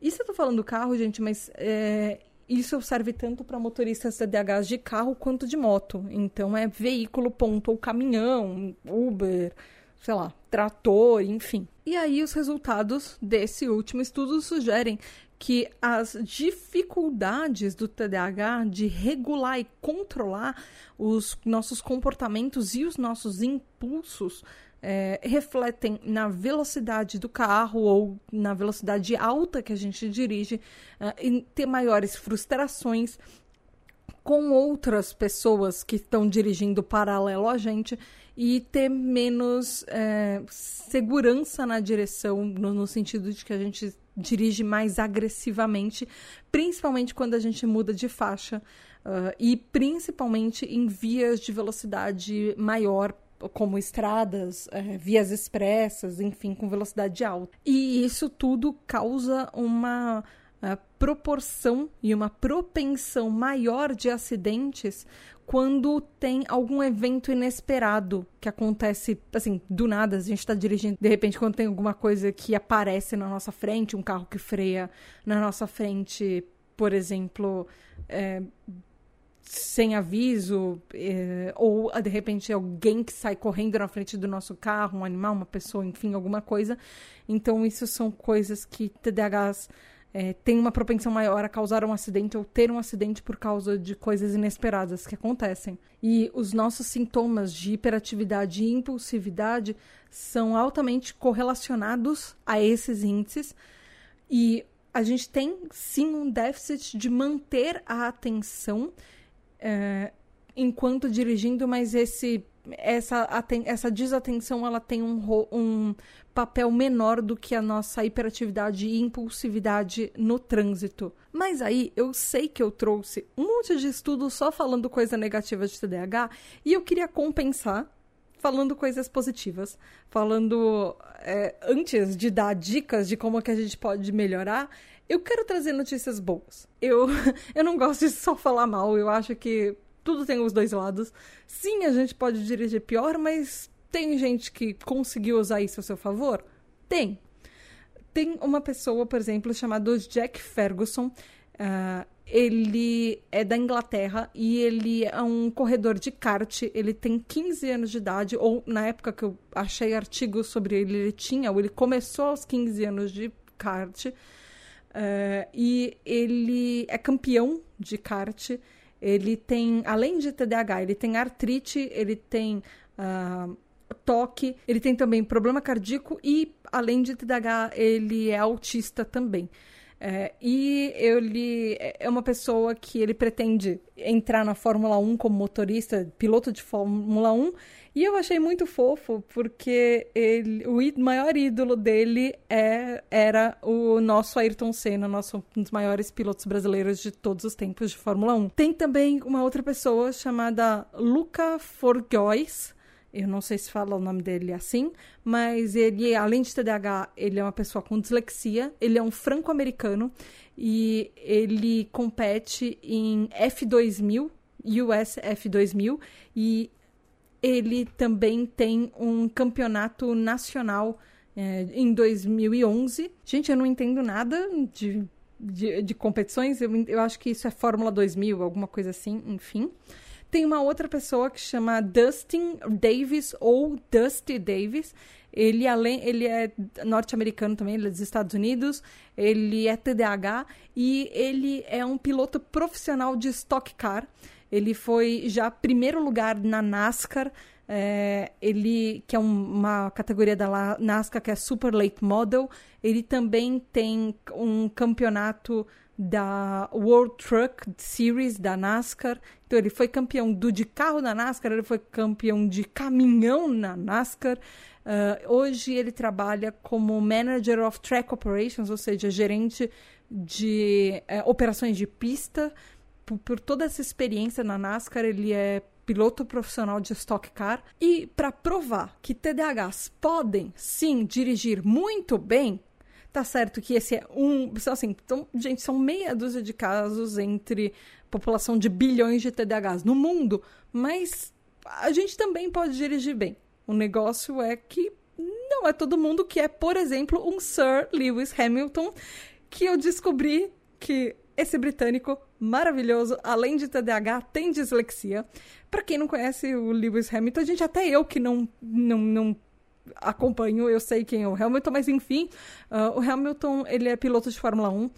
Isso eu tô falando do carro, gente, mas é, isso serve tanto para motoristas TDAHs de carro quanto de moto. Então é veículo, ponto, ou caminhão, Uber, sei lá, trator, enfim. E aí os resultados desse último estudo sugerem que as dificuldades do TDAH de regular e controlar os nossos comportamentos e os nossos impulsos é, refletem na velocidade do carro ou na velocidade alta que a gente dirige, é, ter maiores frustrações com outras pessoas que estão dirigindo paralelo a gente e ter menos é, segurança na direção, no, no, sentido de que a gente dirige mais agressivamente, principalmente quando a gente muda de faixa uh, e principalmente em vias de velocidade maior como estradas, é, vias expressas, enfim, com velocidade alta. E isso tudo causa uma proporção e uma propensão maior de acidentes quando tem algum evento inesperado que acontece, assim, do nada, a gente está dirigindo, de repente, quando tem alguma coisa que aparece na nossa frente, um carro que freia na nossa frente, por exemplo, é, sem aviso, é, ou de repente alguém que sai correndo na frente do nosso carro, um animal, uma pessoa, enfim, alguma coisa. Então, isso são coisas que TDAHs é, têm uma propensão maior a causar um acidente ou ter um acidente por causa de coisas inesperadas que acontecem. E os nossos sintomas de hiperatividade e impulsividade são altamente correlacionados a esses índices. E a gente tem sim um déficit de manter a atenção é, enquanto dirigindo, mas esse essa, essa desatenção ela tem um, um papel menor do que a nossa hiperatividade e impulsividade no trânsito. Mas aí eu sei que eu trouxe um monte de estudos só falando coisa negativa de TDAH e eu queria compensar falando coisas positivas, falando é, antes de dar dicas de como que a gente pode melhorar, eu quero trazer notícias boas. Eu, eu não gosto de só falar mal, eu acho que tudo tem os dois lados. Sim, a gente pode dirigir pior, mas tem gente que conseguiu usar isso a seu favor? Tem. Tem uma pessoa, por exemplo, chamada Jack Ferguson. Uh, ele é da Inglaterra e ele é um corredor de kart. Ele tem 15 anos de idade, ou na época que eu achei artigos sobre ele, ele tinha, ou ele começou aos 15 anos de kart. Uh, e ele é campeão de kart. Ele tem, além de TDAH, ele tem artrite, ele tem uh, toque, ele tem também problema cardíaco e, além de TDAH, ele é autista também. É, e ele é uma pessoa que ele pretende entrar na Fórmula 1 como motorista, piloto de Fórmula 1, e eu achei muito fofo, porque ele, o maior ídolo dele é, era o nosso Ayrton Senna, nosso, um dos maiores pilotos brasileiros de todos os tempos de Fórmula 1. Tem também uma outra pessoa chamada Luca Forgois, eu não sei se fala o nome dele assim, mas ele, além de TDAH, ele é uma pessoa com dislexia, ele é um franco-americano e ele compete em F2000, US F2000, e ele também tem um campeonato nacional é, em 2011. Gente, eu não entendo nada de, de, de competições, eu, eu acho que isso é Fórmula 2000, alguma coisa assim, enfim. Tem uma outra pessoa que chama Dustin Davis ou Dusty Davis. Ele, além, ele é norte-americano também, ele é dos Estados Unidos, ele é TDAH e ele é um piloto profissional de Stock Car. Ele foi já primeiro lugar na NASCAR, é, ele que é um, uma categoria da NASCAR que é Super Late Model. Ele também tem um campeonato da World Truck Series da NASCAR. Então ele foi campeão do de carro da NASCAR, ele foi campeão de caminhão na NASCAR. Uh, hoje ele trabalha como Manager of Track Operations, ou seja, gerente de uh, operações de pista. Por, por, toda essa experiência na NASCAR, ele é piloto profissional de Stock Car. E para provar que TDAHs podem sim dirigir muito bem, Tá certo que esse é um. Assim, então, gente, são meia dúzia de casos entre população de bilhões de TDAHs no mundo, mas a gente também pode dirigir bem. O negócio é que não é todo mundo que é, por exemplo, um Sir Lewis Hamilton, que eu descobri que esse britânico maravilhoso, além de TDAH, tem dislexia. Para quem não conhece o Lewis Hamilton, a gente até eu que não não, não acompanho, eu sei quem é o Hamilton, mas enfim, uh, o Hamilton, ele é piloto de Fórmula 1,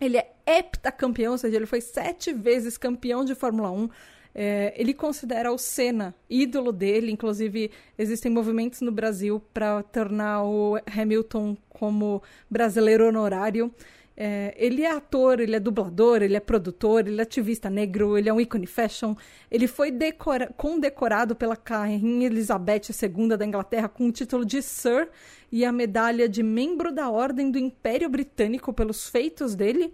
ele é heptacampeão, ou seja, ele foi sete vezes campeão de Fórmula 1, é, ele considera o Senna ídolo dele, inclusive existem movimentos no Brasil para tornar o Hamilton como brasileiro honorário. É, ele é ator, ele é dublador, ele é produtor, ele é ativista negro, ele é um ícone fashion. Ele foi decora condecorado pela Rainha Elizabeth II da Inglaterra com o título de Sir e a medalha de membro da Ordem do Império Britânico pelos feitos dele.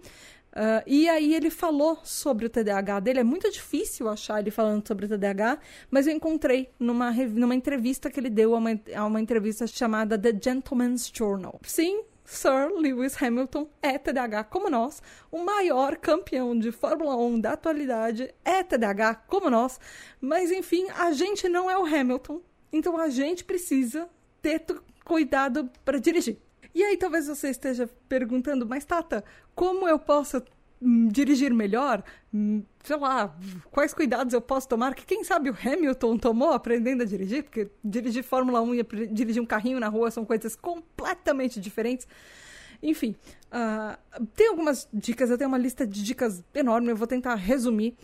Uh, e aí ele falou sobre o TDAH dele. É muito difícil achar ele falando sobre o TDAH, mas eu encontrei numa, numa entrevista que ele deu a uma, a uma entrevista chamada The Gentleman's Journal. Sim, Sir Lewis Hamilton é TDAH como nós, o maior campeão de Fórmula 1 da atualidade é TDAH como nós, mas enfim, a gente não é o Hamilton, então a gente precisa ter cuidado para dirigir. E aí talvez você esteja perguntando, mas Tata, como eu posso dirigir melhor, hum, sei lá, quais cuidados eu posso tomar, que quem sabe o Hamilton tomou aprendendo a dirigir, porque dirigir Fórmula 1 e dirigir um carrinho na rua são coisas completamente diferentes. Enfim, uh, tem algumas dicas, eu tenho uma lista de dicas enorme, eu vou tentar resumir.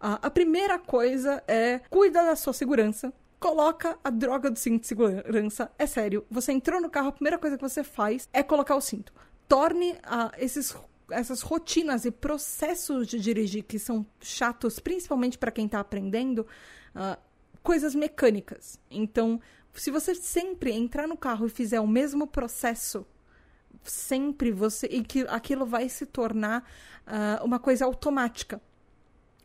Uh, a primeira coisa é cuida da sua segurança. Coloca a droga do cinto de segurança. É sério, você entrou no carro, a primeira coisa que você faz é colocar o cinto. Torne uh, esses essas rotinas e processos de dirigir que são chatos, principalmente para quem está aprendendo, uh, coisas mecânicas. Então, se você sempre entrar no carro e fizer o mesmo processo, sempre você. e que aquilo vai se tornar uh, uma coisa automática.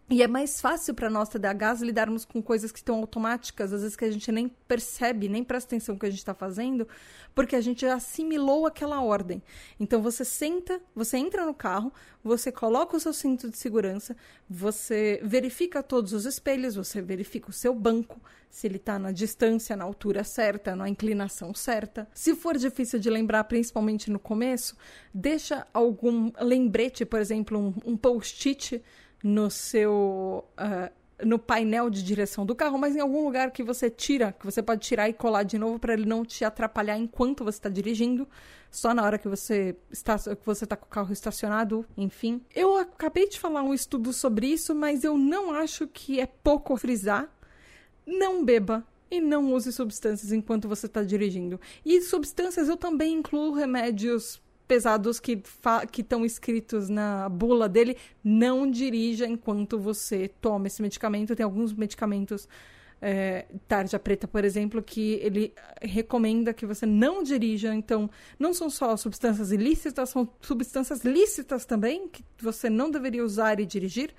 E é mais fácil para nós TDAHs lidarmos com coisas que estão automáticas, às vezes que a gente nem percebe, nem presta atenção no que a gente está fazendo, porque a gente assimilou aquela ordem. Então você senta, você entra no carro, você coloca o seu cinto de segurança, você verifica todos os espelhos, você verifica o seu banco, se ele está na distância, na altura certa, na inclinação certa. Se for difícil de lembrar, principalmente no começo, deixa algum lembrete, por exemplo, um, um post-it no seu uh, no painel de direção do carro, mas em algum lugar que você tira, que você pode tirar e colar de novo para ele não te atrapalhar enquanto você está dirigindo, só na hora que você está que você está com o carro estacionado, enfim. Eu acabei de falar um estudo sobre isso, mas eu não acho que é pouco frisar. Não beba e não use substâncias enquanto você está dirigindo. E substâncias eu também incluo remédios pesados que estão escritos na bula dele, não dirija enquanto você toma esse medicamento. Tem alguns medicamentos, é, tarja preta, por exemplo, que ele recomenda que você não dirija. Então, não são só substâncias ilícitas, são substâncias lícitas também, que você não deveria usar e dirigir.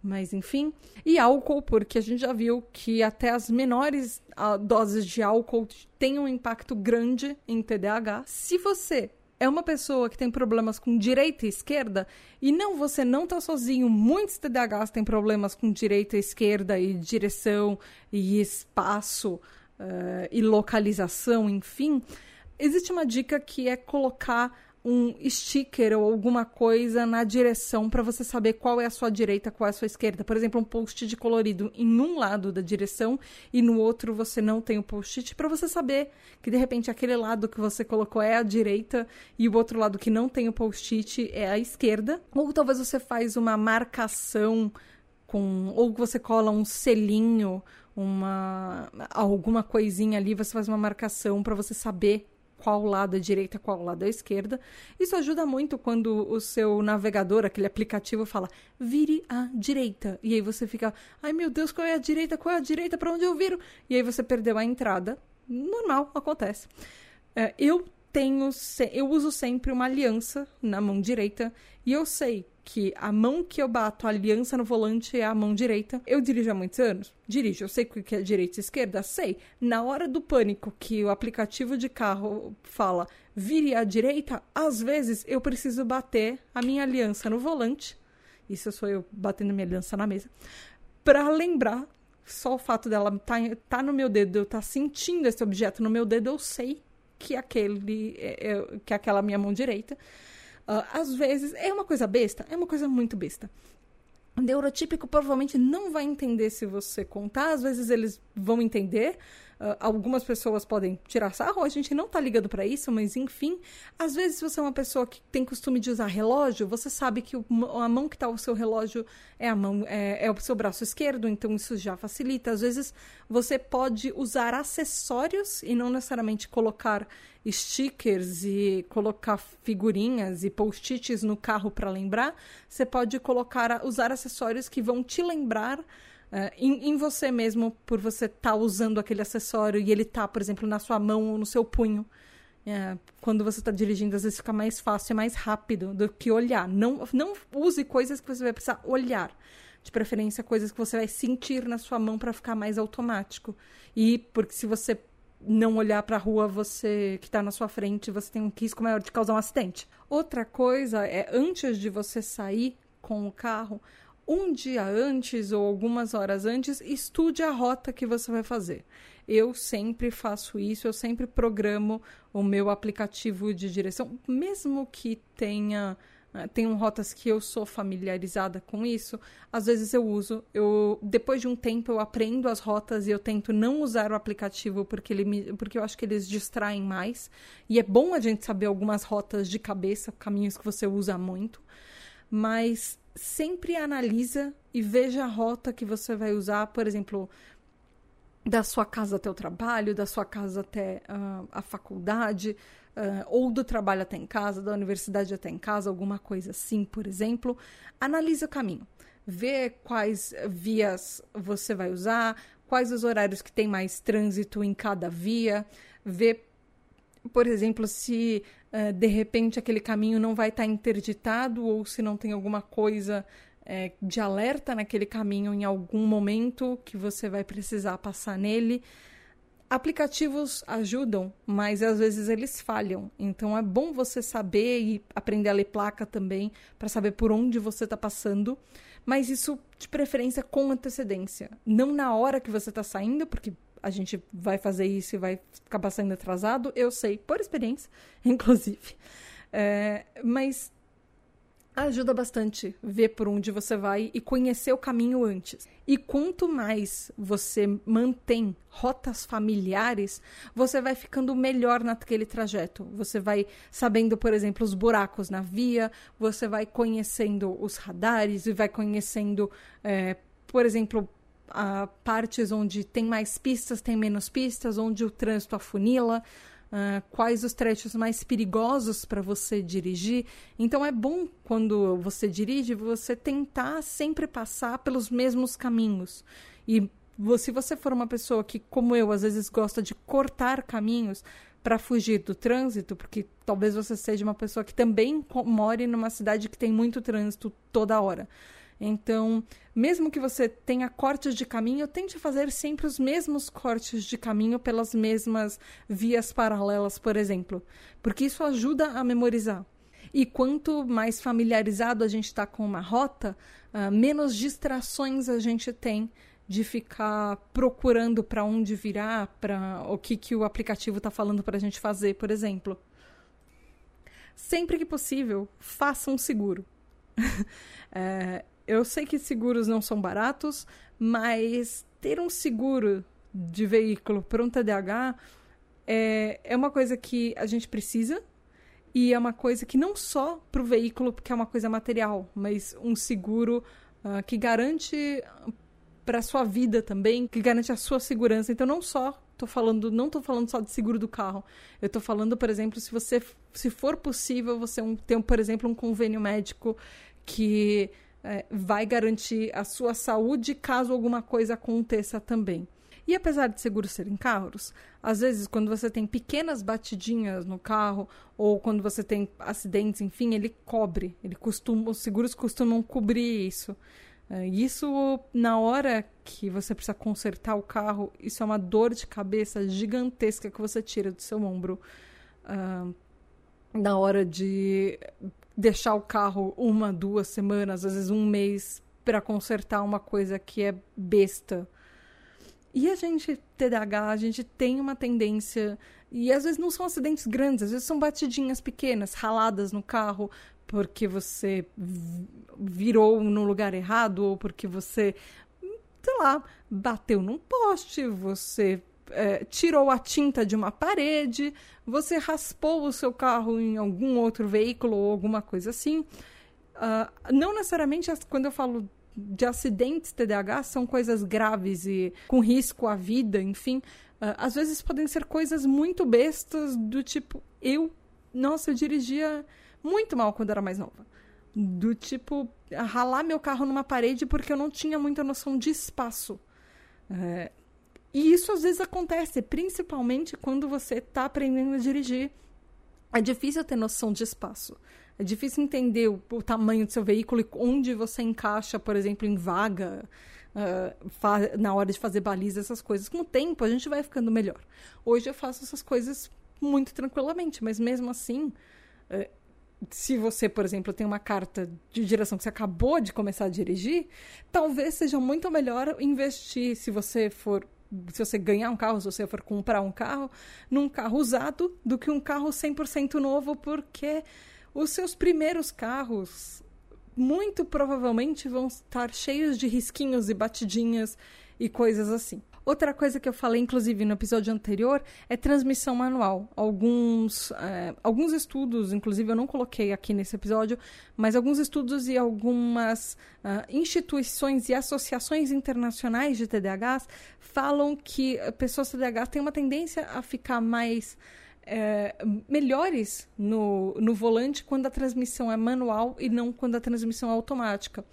Mas enfim. E álcool, porque a gente já viu que até as menores uh, doses de álcool têm um impacto grande em TDAH. Se você é uma pessoa que tem problemas com direita e esquerda, e não, você não está sozinho. Muitos TDAHs têm problemas com direita e esquerda, e direção, e espaço, uh, e localização, enfim. Existe uma dica que é colocar um sticker ou alguma coisa na direção para você saber qual é a sua direita, qual é a sua esquerda. Por exemplo, um post-it colorido em um lado da direção e no outro você não tem o post-it para você saber que de repente aquele lado que você colocou é a direita e o outro lado que não tem o post-it é a esquerda. Ou talvez você faz uma marcação com ou você cola um selinho, uma alguma coisinha ali, você faz uma marcação para você saber qual lado é direita, qual lado é esquerda. Isso ajuda muito quando o seu navegador, aquele aplicativo, fala vire à direita. E aí você fica, ai meu Deus, qual é a direita? Qual é a direita? Para onde eu viro? E aí você perdeu a entrada. Normal, acontece. É, eu tenho, eu uso sempre uma aliança na mão direita e eu sei que a mão que eu bato a aliança no volante é a mão direita. Eu dirijo há muitos anos? Dirijo. Eu sei o que é direita e esquerda? Sei. Na hora do pânico que o aplicativo de carro fala vire à direita, às vezes eu preciso bater a minha aliança no volante. Isso sou eu batendo minha aliança na mesa. Para lembrar, só o fato dela estar tá, tá no meu dedo, eu estar tá sentindo esse objeto no meu dedo, eu sei que aquele é, é, que é aquela minha mão direita. Uh, às vezes, é uma coisa besta? É uma coisa muito besta. Neurotípico provavelmente não vai entender se você contar, às vezes eles vão entender, Uh, algumas pessoas podem tirar sarro, a gente não tá ligando para isso, mas enfim. Às vezes, se você é uma pessoa que tem costume de usar relógio, você sabe que o, a mão que tá o seu relógio é a mão, é, é o seu braço esquerdo, então isso já facilita. Às vezes, você pode usar acessórios e não necessariamente colocar stickers e colocar figurinhas e post-its no carro para lembrar. Você pode colocar, usar acessórios que vão te lembrar Uh, em, em, você mesmo, por você estar tá usando aquele acessório e ele tá, por exemplo, na sua mão ou no seu punho. Uh, quando você está dirigindo, às vezes fica mais fácil e mais rápido do que olhar. Não, não use coisas que você vai precisar olhar. De preferência, coisas que você vai sentir na sua mão para ficar mais automático. E porque se você não olhar para a rua, você que está na sua frente, você tem um risco maior de causar um acidente. Outra coisa é antes de você sair com o carro, um dia antes ou algumas horas antes, estude a rota que você vai fazer. Eu sempre faço isso, eu sempre programo o meu aplicativo de direção, mesmo que tenha eh, tenham rotas que eu sou familiarizada com isso, às vezes eu uso. Eu depois de um tempo eu aprendo as rotas e eu tento não usar o aplicativo porque ele me, porque eu acho que eles distraem mais. E é bom a gente saber algumas rotas de cabeça, caminhos que você usa muito. Mas sempre analisa e veja a rota que você vai usar, por exemplo, da sua casa até o trabalho, da sua casa até uh, a faculdade, uh, ou do trabalho até em casa, da universidade até em casa, alguma coisa assim, por exemplo. Analisa o caminho. Vê quais vias você vai usar, quais os horários que tem mais trânsito em cada via, vê por exemplo, se uh, de repente aquele caminho não vai estar tá interditado ou se não tem alguma coisa é, de alerta naquele caminho em algum momento que você vai precisar passar nele. Aplicativos ajudam, mas às vezes eles falham. Então é bom você saber e aprender a ler placa também para saber por onde você está passando. Mas isso de preferência com antecedência. Não na hora que você está saindo, porque a gente vai fazer isso e vai acabar saindo atrasado, eu sei, por experiência, inclusive. É, mas ajuda bastante ver por onde você vai e conhecer o caminho antes. E quanto mais você mantém rotas familiares, você vai ficando melhor naquele trajeto. Você vai sabendo, por exemplo, os buracos na via, você vai conhecendo os radares e vai conhecendo, é, por exemplo, uh, partes onde tem mais pistas, tem menos pistas, onde o trânsito afunila, uh, quais os trechos mais perigosos para você dirigir. Então é bom quando você dirige você tentar sempre passar pelos mesmos caminhos. E se você for uma pessoa que, como eu, às vezes gosta de cortar caminhos para fugir do trânsito, porque talvez você seja uma pessoa que também more numa cidade que tem muito trânsito toda hora. Então, mesmo que você tenha cortes de caminho, tente fazer sempre os mesmos cortes de caminho pelas mesmas vias paralelas, por exemplo, porque isso ajuda a memorizar. E quanto mais familiarizado a gente está com uma rota, uh, menos distrações a gente tem de ficar procurando para onde virar, para o que, que o aplicativo está falando para a gente fazer, por exemplo. Sempre que possível, faça um seguro. é, eu sei que seguros não são baratos, mas ter um seguro de veículo para um TDAH é, é uma coisa que a gente precisa e é uma coisa que não só para o veículo, porque é uma coisa material, mas um seguro uh, que garante para sua vida também, que garante a sua segurança. Então não só tô falando, não tô falando só de seguro do carro. Eu tô falando, por exemplo, se você se for possível você um, ter, por exemplo, um convênio médico que é, vai garantir a sua saúde caso alguma coisa aconteça também. E apesar de seguros serem caros, às vezes quando você tem pequenas batidinhas no carro ou quando você tem acidentes, enfim, ele cobre, ele costuma, os seguros costumam cobrir isso. É, isso, na hora que você precisa consertar o carro, isso é uma dor de cabeça gigantesca que você tira do seu ombro. Uh, na hora de deixar o carro uma, duas semanas, às vezes um mês, para consertar uma coisa que é besta. E a gente, TDAH, a gente tem uma tendência. E às vezes não são acidentes grandes, às vezes são batidinhas pequenas, raladas no carro, porque você virou no lugar errado ou porque você, sei lá, bateu num poste, você é, tirou a tinta de uma parede, você raspou o seu carro em algum outro veículo ou alguma coisa assim. Uh, não necessariamente quando eu falo de acidentes TDAH são coisas graves e com risco à vida, enfim. Uh, às vezes podem ser coisas muito bestas do tipo eu, nossa, eu dirigia muito mal quando era mais nova. Do tipo, ralar meu carro numa parede porque eu não tinha muita noção de espaço. É, e isso às vezes acontece, principalmente quando você está aprendendo a dirigir. É difícil ter noção de espaço. É difícil entender o, o tamanho do seu veículo e onde você encaixa, por exemplo, em vaga, uh, na hora de fazer baliza, essas coisas. Com o tempo, a gente vai ficando melhor. Hoje eu faço essas coisas muito tranquilamente, mas mesmo assim, uh, se você, por exemplo, tem uma carta de direção que você acabou de começar a dirigir, talvez seja muito melhor investir, se você for se você ganhar um carro, se você for comprar um carro, num carro usado do que um carro 100% novo, porque os seus primeiros carros muito provavelmente vão estar cheios de risquinhos e batidinhas e coisas assim. Outra coisa que eu falei, inclusive, no episódio anterior, é transmissão manual. Alguns, é, alguns estudos, inclusive eu não coloquei aqui nesse episódio, mas alguns estudos e algumas uh, instituições e associações internacionais de TDAHs falam que pessoas TDAH têm uma tendência a ficar mais é, melhores no, no volante quando a transmissão é manual e não quando a transmissão é automática.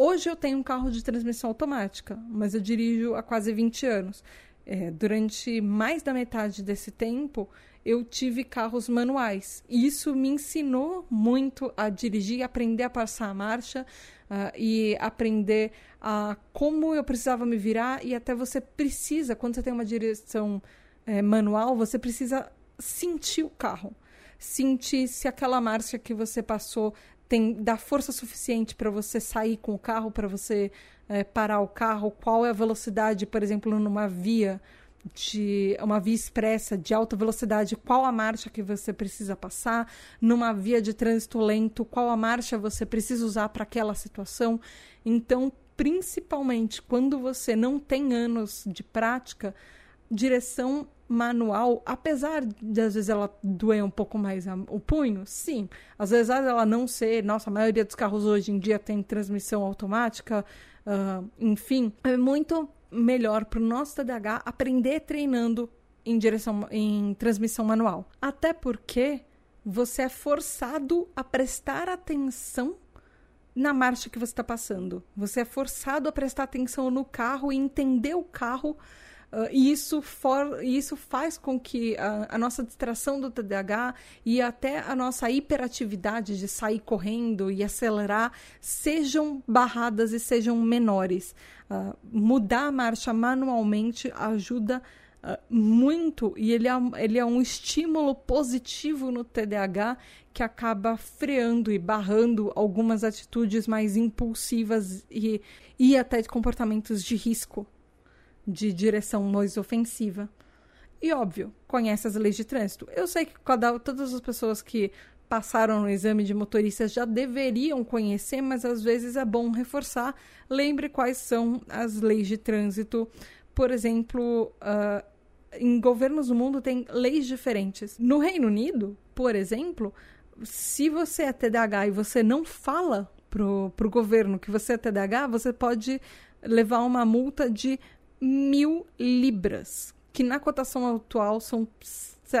Hoje eu tenho um carro de transmissão automática, mas eu dirijo há quase 20 anos. É, durante mais da metade desse tempo, eu tive carros manuais. E isso me ensinou muito a dirigir, aprender a passar a marcha uh, e aprender a como eu precisava me virar. E até você precisa, quando você tem uma direção é, manual, você precisa sentir o carro. Sentir se aquela marcha que você passou tem dá força suficiente para você sair com o carro, para você é, parar o carro, qual é a velocidade, por exemplo, numa via de uma via expressa de alta velocidade, qual a marcha que você precisa passar, numa via de trânsito lento, qual a marcha você precisa usar para aquela situação. Então, principalmente quando você não tem anos de prática, direção manual, apesar de às vezes ela doer um pouco mais o punho, sim. Às vezes ela não ser, nossa, a maioria dos carros hoje em dia tem transmissão automática, uh, enfim, é muito melhor para o nosso TDAH aprender treinando em direção em transmissão manual. Até porque você é forçado a prestar atenção na marcha que você está passando. Você é forçado a prestar atenção no carro e entender o carro Uh, e isso, for, isso faz com que a, a, nossa distração do TDAH e até a nossa hiperatividade de sair correndo e acelerar sejam barradas e sejam menores. Uh, mudar a marcha manualmente ajuda Uh, muito e ele é, ele é um estímulo positivo no TDAH que acaba freando e barrando algumas atitudes mais impulsivas e, e até de comportamentos de risco de direção mais ofensiva. E óbvio, conhece as leis de trânsito. Eu sei que cada, todas as pessoas que passaram no exame de motorista já deveriam conhecer, mas às vezes é bom reforçar. Lembre quais são as leis de trânsito. Por exemplo, uh, em governos do mundo tem leis diferentes. No Reino Unido, por exemplo, se você é TDAH e você não fala pro, pro governo que você é TDAH, você pode levar uma multa de mil libras, que na cotação atual são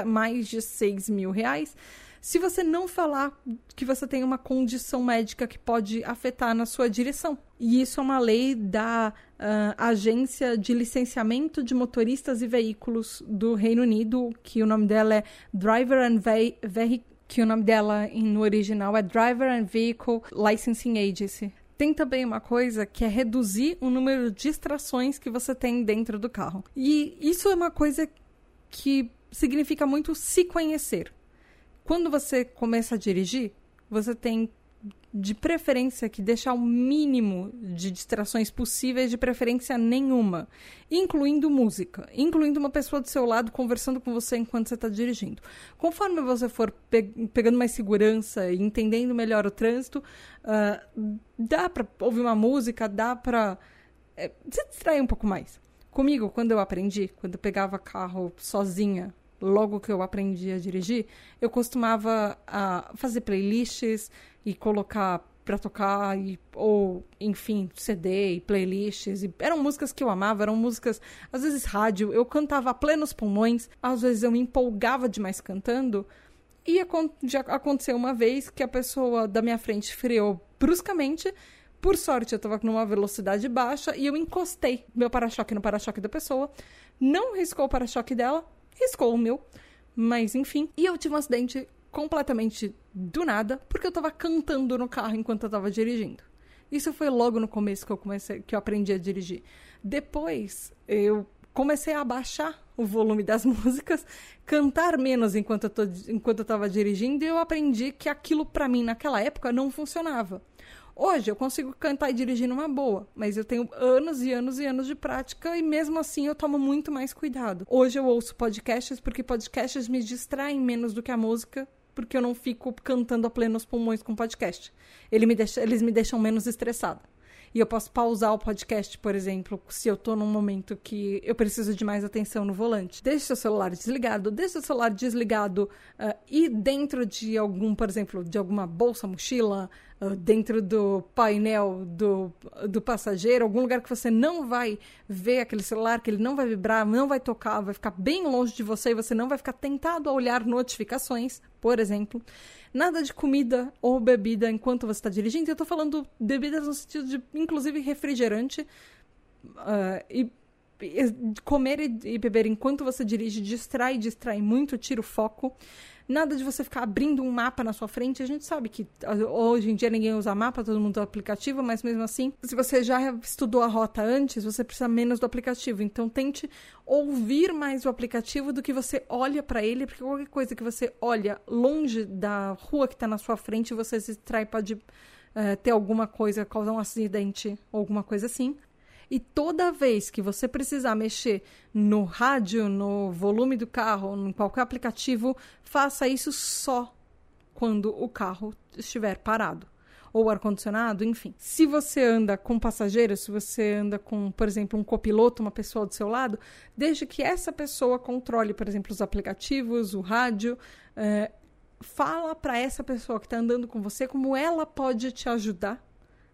mais de 6 mil reais. Se você não falar que você tem uma condição médica que pode afetar na sua direção. E isso é uma lei da uh, Agência de Licenciamento de Motoristas e Veículos do Reino Unido, que o nome dela é Driver and Vehicle que o nome dela no original é Driver and Vehicle Licensing Agency. Tem também uma coisa que é reduzir o número de distrações que você tem dentro do carro. E isso é uma coisa que significa muito se conhecer. Quando você começa a dirigir, você tem de preferência que deixar o mínimo de distrações possíveis, de preferência nenhuma, incluindo música, incluindo uma pessoa do seu lado conversando com você enquanto você está dirigindo. Conforme você for pe pegando mais segurança e entendendo melhor o trânsito, uh, dá para ouvir uma música, dá para é, se distrair um pouco mais. Comigo, quando eu aprendi, quando eu pegava carro sozinha logo que eu aprendi a dirigir, eu costumava uh, fazer playlists e colocar para tocar e, ou enfim CD e playlists. E eram músicas que eu amava eram músicas às vezes rádio. Eu cantava a plenos pulmões às vezes eu me empolgava demais cantando. E já aconteceu uma vez que a pessoa da minha frente freou bruscamente. Por sorte eu estava numa velocidade baixa e eu encostei meu para-choque no para-choque da pessoa. Não riscou o para-choque dela riscou o meu. Mas enfim. E eu tive um acidente completamente do nada, porque eu tava cantando no carro enquanto eu tava dirigindo. Isso foi logo no começo que eu comecei, que eu aprendi a dirigir. Depois, eu comecei a abaixar o volume das músicas, cantar menos enquanto eu, tô, enquanto eu tava dirigindo, e eu aprendi que aquilo para mim naquela época não funcionava. Hoje eu consigo cantar e dirigir numa boa, mas eu tenho anos e anos e anos de prática e mesmo assim eu tomo muito mais cuidado. Hoje eu ouço podcasts porque podcasts me distraem menos do que a música, porque eu não fico cantando a plenos pulmões com podcast. Ele me deixa, eles me deixam menos estressada. E eu posso pausar o podcast, por exemplo, se eu tô num momento que eu preciso de mais atenção no volante. Deixe seu celular desligado, deixe seu celular desligado uh, e dentro de algum, por exemplo, de alguma bolsa, mochila, dentro do painel do, do passageiro, algum lugar que você não vai ver aquele celular, que ele não vai vibrar, não vai tocar, vai ficar bem longe de você e você não vai ficar tentado a olhar notificações, por exemplo. Nada de comida ou bebida enquanto você está dirigindo. Eu estou falando bebidas no sentido de, inclusive, refrigerante. Uh, e, comer e, beber enquanto você dirige distrai, distrai muito, tira o foco. Nada de você ficar abrindo um mapa na sua frente. A gente sabe que hoje em dia ninguém usa mapa, todo mundo usa aplicativo, mas mesmo assim, se você já estudou a rota antes, você precisa menos do aplicativo. Então tente ouvir mais o aplicativo do que você olha para ele, porque qualquer coisa que você olha longe da rua que está na sua frente, você se distrai, pode uh, ter alguma coisa, causar um acidente ou alguma coisa assim. E toda vez que você precisar mexer no rádio, no volume do carro, em qualquer aplicativo, faça isso só quando o carro estiver parado ou ar-condicionado, enfim. Se você anda com passageiros, se você anda com, por exemplo, um copiloto, uma pessoa do seu lado, desde que essa pessoa controle, por exemplo, os aplicativos, o rádio, é, fala para essa pessoa que está andando com você como ela pode te ajudar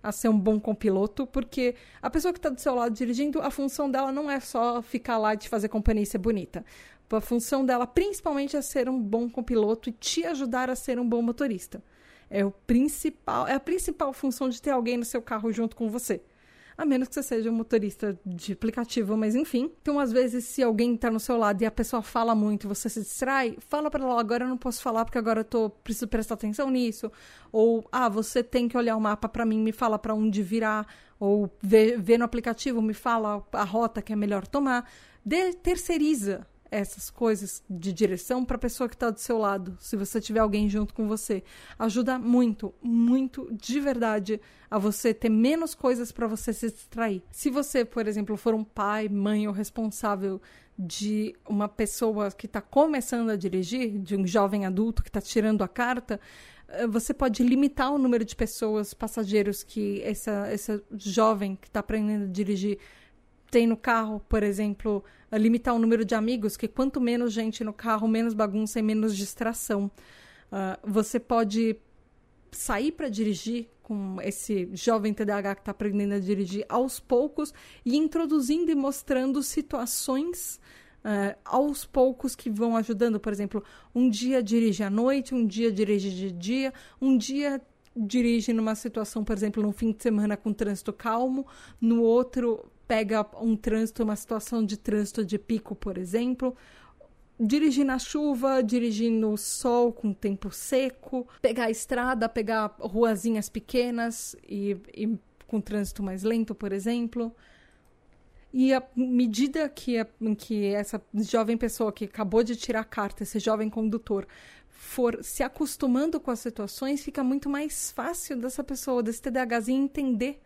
a ser um bom compiloto, porque a pessoa que está do seu lado dirigindo, a função dela não é só ficar lá e te fazer companhia e ser bonita. A função dela, principalmente, é ser um bom compiloto e te ajudar a ser um bom motorista. É o principal, é a principal função de ter alguém no seu carro junto com você a menos que você seja um motorista de aplicativo, mas enfim. Então, às vezes, se alguém tá no seu lado e a pessoa fala muito, você se distrai, fala para ela, agora eu não posso falar porque agora eu tô preciso prestar atenção nisso, ou ah, você tem que olhar o mapa para mim, me fala para onde virar, ou ver, ver no aplicativo, me fala a rota que é melhor tomar. De, terceiriza essas coisas de direção para a pessoa que está do seu lado, se você tiver alguém junto com você. Ajuda muito, muito de verdade a você ter menos coisas para você se distrair. Se você, por exemplo, for um pai, mãe ou responsável de uma pessoa que está começando a dirigir, de um jovem adulto que está tirando a carta, eh, você pode limitar o número de pessoas, passageiros que essa, essa jovem que está aprendendo a dirigir tem no carro, por exemplo, limitar o número de amigos, que quanto menos gente no carro, menos bagunça e menos distração. Uh, você pode sair para dirigir com esse jovem TDAH que está aprendendo a dirigir aos poucos e introduzindo e mostrando situações uh, aos poucos que vão ajudando. Por exemplo, um dia dirige à noite, um dia dirige de dia, um dia dirige numa situação, por exemplo, num fim de semana com trânsito calmo, no outro pega um trânsito, uma situação de trânsito de pico, por exemplo. Dirigir na chuva, dirigir no sol com tempo seco, pegar a estrada, pegar ruazinhas pequenas e, e com trânsito mais lento, por exemplo. E à medida que, a, que essa jovem pessoa que acabou de tirar a carta, esse jovem condutor, for se acostumando com as situações, fica muito mais fácil dessa pessoa, desse TDAHzinho, entender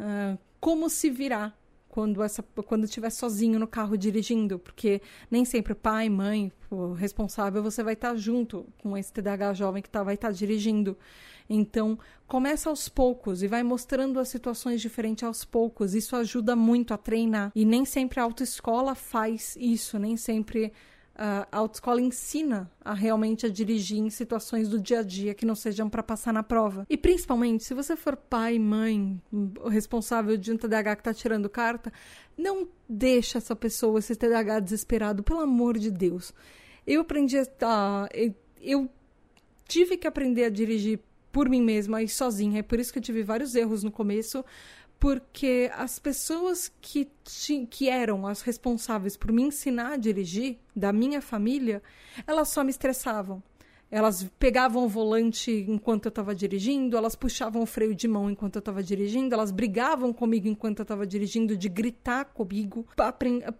uh, como se virar quando essa quando estiver sozinho no carro dirigindo, porque nem sempre pai, mãe, o responsável, você vai estar junto com esse TDAH jovem que tá, vai estar dirigindo. Então, começa aos poucos e vai mostrando as situações diferentes aos poucos. Isso ajuda muito a treinar. E nem sempre a autoescola faz isso, nem sempre a autoescola ensina a realmente a dirigir em situações do dia a dia que não sejam para passar na prova. E principalmente, se você for pai, mãe, responsável de um TDAH que está tirando carta, não deixa essa pessoa, esse TDAH desesperado, pelo amor de Deus. Eu aprendi a. Eu tive que aprender a dirigir por mim mesma e sozinha. É por isso que eu tive vários erros no começo, porque as pessoas que, que eram as responsáveis por me ensinar a dirigir, da minha família, elas só me estressavam. Elas pegavam o volante enquanto eu estava dirigindo, elas puxavam o freio de mão enquanto eu estava dirigindo, elas brigavam comigo enquanto eu estava dirigindo, de gritar comigo.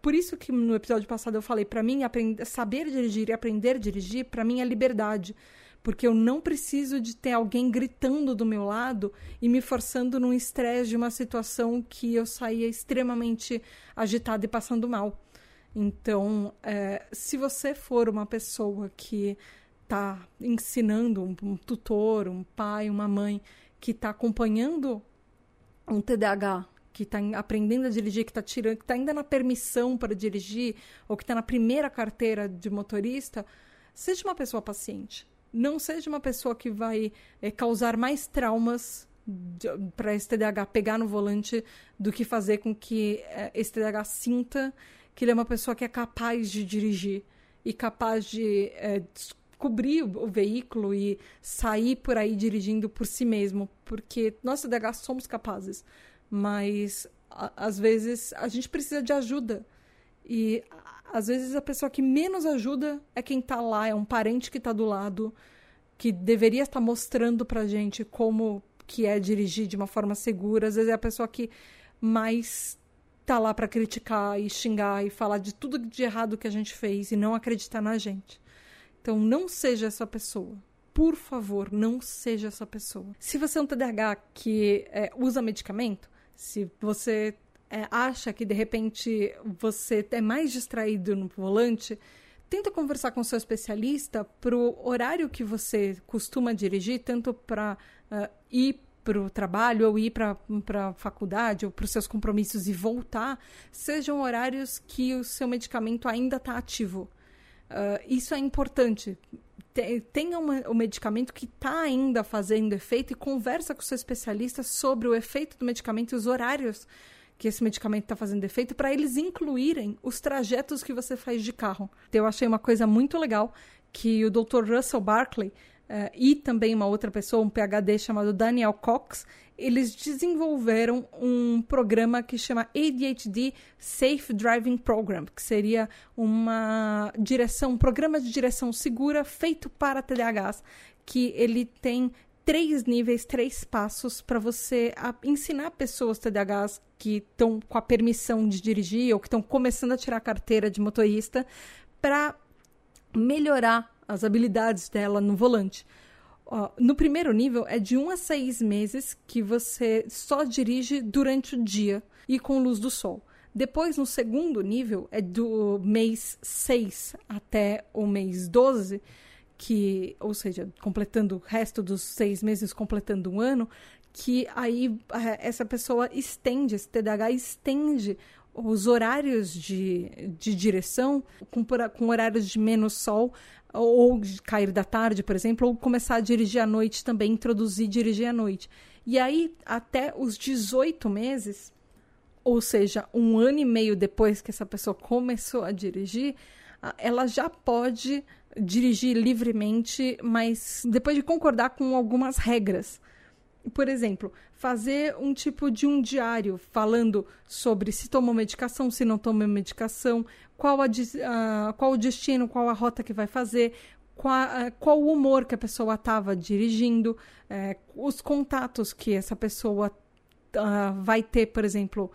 Por isso que no episódio passado eu falei, para mim, saber dirigir e aprender a dirigir, para mim é liberdade porque eu não preciso de ter alguém gritando do meu lado e me forçando num estresse de uma situação que eu saía extremamente agitada e passando mal. Então, é, se você for uma pessoa que está ensinando, um, um, tutor, um pai, uma mãe, que está acompanhando um TDAH, que está aprendendo a dirigir, que está tirando, que está ainda na permissão para dirigir, ou que está na primeira carteira de motorista, seja uma pessoa paciente não seja uma pessoa que vai é, causar mais traumas para esse TDAH pegar no volante do que fazer com que é, esse TDAH sinta que ele é uma pessoa que é capaz de dirigir e capaz de é, descobrir o veículo e sair por aí dirigindo por si mesmo, porque nós TDAH somos capazes, mas a, às vezes a gente precisa de ajuda e às vezes a pessoa que menos ajuda é quem está lá, é um parente que está do lado, que deveria estar mostrando pra gente como que é dirigir de uma forma segura. Às vezes é a pessoa que mais tá lá para criticar e xingar e falar de tudo de errado que a gente fez e não acreditar na gente. Então não seja essa pessoa. Por favor, não seja essa pessoa. Se você é um TDAH que é, usa medicamento, se você é, acha que de repente você é mais distraído no volante, tenta conversar com o seu especialista para o horário que você costuma dirigir, tanto para uh, ah, ir para o trabalho ou ir para a faculdade ou para os seus compromissos e voltar, sejam horários que o seu medicamento ainda está ativo. Uh, isso é importante. Tenha o um medicamento que está ainda fazendo efeito e conversa com o seu especialista sobre o efeito do medicamento e os horários que esse medicamento está fazendo efeito para eles incluírem os trajetos que você faz de carro. Então, eu achei uma coisa muito legal que o Dr. Russell Barkley uh, e também uma outra pessoa, um PhD chamado Daniel Cox, eles desenvolveram um programa que chama ADHD Safe Driving Program, que seria uma direção, um programa de direção segura feito para TDAHs, que ele tem três níveis, três passos para você ensinar pessoas TDAHs que estão com a permissão de dirigir ou que estão começando a tirar a carteira de motorista para melhorar as habilidades dela no volante. no primeiro nível é de um a seis meses que você só dirige durante o dia e com luz do sol. Depois, no segundo nível, é do mês 6 até o mês 12, que, ou seja, completando o resto dos seis meses, completando um ano, que aí é, essa pessoa estende, esse TDAH estende os horários de, de direção com, com horários de menos sol ou de cair da tarde, por exemplo, ou começar a dirigir à noite também, introduzir dirigir à noite. E aí, até os 18 meses, ou seja, um ano e meio depois que essa pessoa começou a dirigir, ela já pode dirigir livremente, mas depois de concordar com algumas regras. Por exemplo, fazer um tipo de um diário falando sobre se tomou medicação, se não tomou medicação, qual, a, uh, qual o destino, qual a rota que vai fazer, qual, uh, qual o humor que a pessoa estava dirigindo, uh, os contatos que essa pessoa uh, vai ter, por exemplo,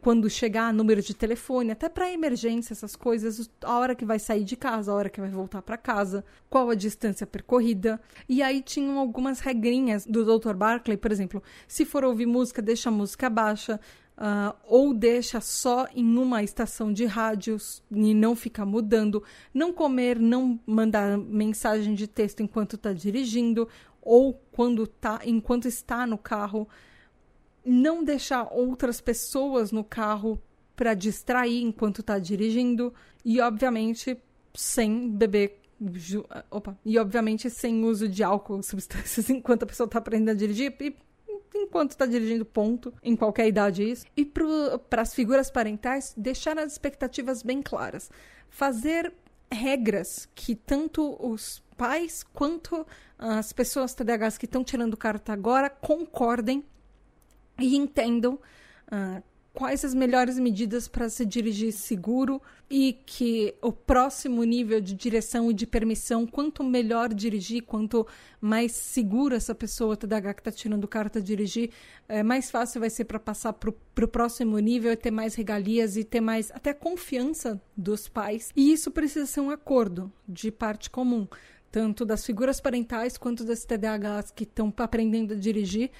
quando chegar número de telefone, até para emergência, essas coisas, a hora que vai sair de casa, a hora que vai voltar para casa, qual a distância percorrida. E aí tinham algumas regrinhas do Dr. Barclay, por exemplo, se for ouvir música, deixa a música baixa, Uh, ou deixa só em uma estação de rádios e não fica mudando, não comer, não mandar mensagem de texto enquanto está dirigindo ou quando tá, enquanto está no carro não deixar outras pessoas no carro para distrair enquanto está dirigindo e obviamente sem beber opa, e obviamente sem uso de álcool, substâncias enquanto a pessoa está aprendendo a dirigir e enquanto está dirigindo, ponto, em qualquer idade isso. E para as figuras parentais, deixar as expectativas bem claras. Fazer regras que tanto os pais quanto as pessoas TDAHs que estão tirando carta agora concordem e entendam uh, quais as melhores medidas para se dirigir seguro e que o próximo nível de direção e de permissão, quanto melhor dirigir, quanto mais segura essa pessoa TDAH que está tirando carta dirigir, é, mais fácil vai ser para passar para o próximo nível e ter mais regalias e ter mais até confiança dos pais. E isso precisa ser um acordo de parte comum, tanto das figuras parentais quanto das TDAHs que estão aprendendo a dirigir,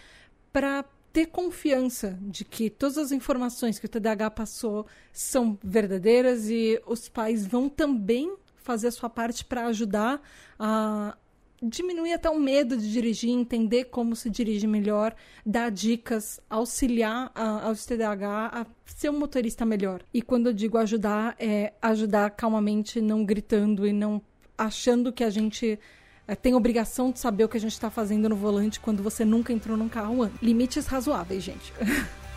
para ter confiança de que todas as informações que o TDAH passou são verdadeiras e os pais vão também fazer a sua parte para ajudar a diminuir até o medo de dirigir, entender como se dirige melhor, dar dicas, auxiliar a, TDAH a ser um motorista melhor. E quando eu digo ajudar, é ajudar calmamente, não gritando e não achando que a gente tem obrigação de saber o que a gente está fazendo no volante quando você nunca entrou num carro antes. Limites razoáveis, gente.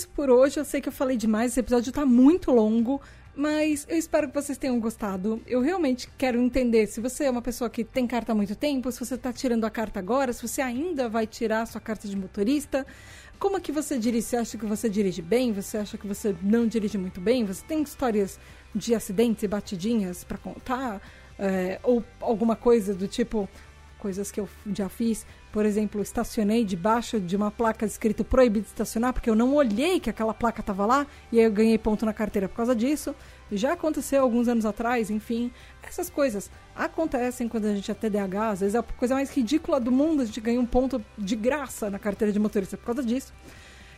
É por hoje. Eu sei que eu falei demais, esse episódio está muito longo. Mas eu espero que vocês tenham gostado. Eu realmente quero entender se você é uma pessoa que tem carta há muito tempo, se você está tirando a carta agora, se você ainda vai tirar a sua carta de motorista. Como é que você dirige? Você acha que você dirige bem? Você acha que você não dirige muito bem? Você tem histórias de acidentes e batidinhas para contar? É, ou alguma coisa do tipo, coisas que eu já fiz. Por exemplo, estacionei debaixo de uma placa escrito proibido estacionar, porque eu não olhei que aquela placa estava lá, e aí eu ganhei ponto na carteira por causa disso. Já aconteceu alguns anos atrás, enfim. Essas coisas acontecem quando a gente é TDAH, às vezes é a coisa mais ridícula do mundo, a gente ganha um ponto de graça na carteira de motorista por causa disso.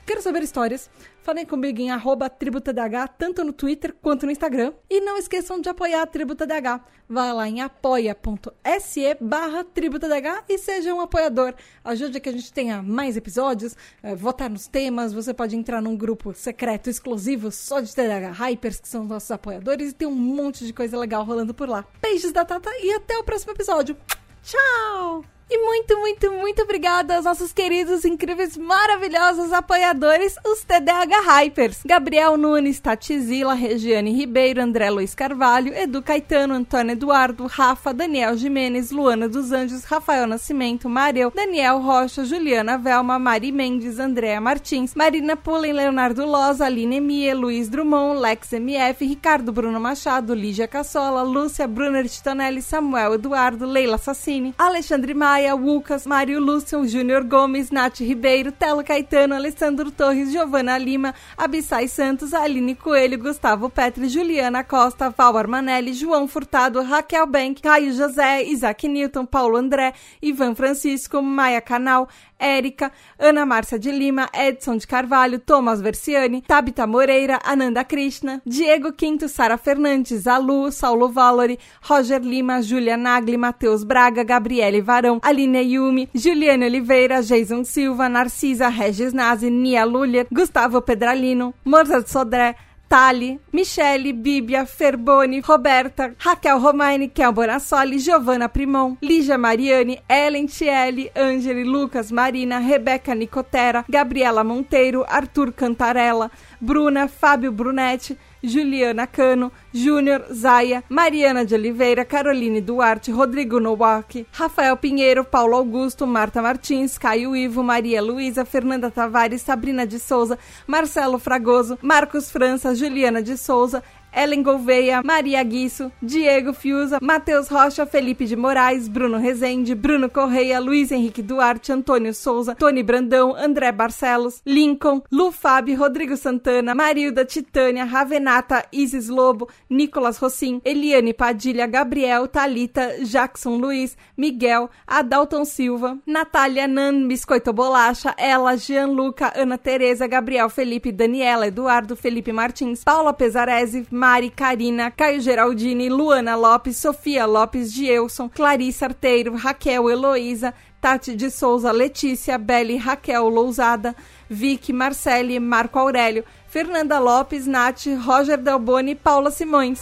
Quero saber histórias? Falem comigo em arroba TributaDH, tanto no Twitter quanto no Instagram. E não esqueçam de apoiar a TributaDH. Vá lá em apoia.se barra TributaDH e seja um apoiador. Ajude a que a gente tenha mais episódios, é, votar nos temas. Você pode entrar num grupo secreto exclusivo só de TDH Hypers, que são nossos apoiadores, e tem um monte de coisa legal rolando por lá. Beijos da Tata e até o próximo episódio. Tchau! E muito, muito, muito obrigada aos nossos queridos, incríveis, maravilhosos apoiadores, os TDH Hypers. Gabriel Nunes, Tati Zila, Regiane Ribeiro, André Luiz Carvalho, Edu Caetano, Antônio Eduardo, Rafa, Daniel Jimenez, Luana dos Anjos, Rafael Nascimento, Mareu, Daniel Rocha, Juliana Velma, Mari Mendes, Andréa Martins, Marina Pullen, Leonardo Loz, Aline Mie, Luiz Drummond, Lex MF, Ricardo Bruno Machado, Lígia Cassola, Lúcia Brunner Titonelli, Samuel Eduardo, Leila Sassini, Alexandre Maia, Zaya, Lucas, Mário Lúcio, Júnior Gomes, Nath Ribeiro, Telo Caetano, Alessandro Torres, Giovana Lima, Abissai Santos, Aline Coelho, Gustavo Petri, Juliana Costa, Val Armanelli, João Furtado, Raquel Bank, Caio José, Isaac Newton, Paulo André, Ivan Francisco, Maia Canal, Érica, Ana Márcia de Lima, Edson de Carvalho, Thomas Versiani, Tabita Moreira, Ananda Krishna, Diego Quinto, Sara Fernandes, Alu, Saulo Valori, Roger Lima, Júlia Nagli, Matheus Braga, Gabriele Varão, Aline Yumi, Juliane Oliveira, Jason Silva, Narcisa Regis Nazi, Nia Lulier, Gustavo Pedralino, Mozart Sodré, Tali, Michele, Bíblia, Ferboni, Roberta, Raquel Romaine, Kel Bonassoli, Giovanna Primon, Lígia Mariani, Ellen Tielli, Angeli, Lucas, Marina, Rebeca Nicotera, Gabriela Monteiro, Arthur Cantarella, Bruna, Fábio Brunetti, Juliana Cano, Júnior, Zaya, Mariana de Oliveira, Caroline Duarte, Rodrigo Nowak, Rafael Pinheiro, Paulo Augusto, Marta Martins, Caio Ivo, Maria Luísa, Fernanda Tavares, Sabrina de Souza, Marcelo Fragoso, Marcos França, Juliana de Souza, Ellen Gouveia, Maria Guiço, Diego Fiuza, Matheus Rocha, Felipe de Moraes, Bruno Rezende, Bruno Correia, Luiz Henrique Duarte, Antônio Souza, Tony Brandão, André Barcelos, Lincoln, Lu Fábio, Rodrigo Santana, Marilda Titânia, Ravenata, Isis Lobo, Nicolas Rossim, Eliane Padilha, Gabriel, Talita, Jackson Luiz, Miguel, Adalton Silva, Natália Nan, Biscoito Bolacha, Ela, Gianluca, Ana Tereza, Gabriel Felipe, Daniela, Eduardo, Felipe Martins, Paula Pesarese, Mari, Karina, Caio Geraldini, Luana Lopes, Sofia Lopes, Dielson, Clarissa Arteiro, Raquel Heloísa, Tati de Souza, Letícia, Beli, Raquel Lousada, Vicky, Marcele, Marco Aurélio, Fernanda Lopes, Nath, Roger Delboni e Paula Simões.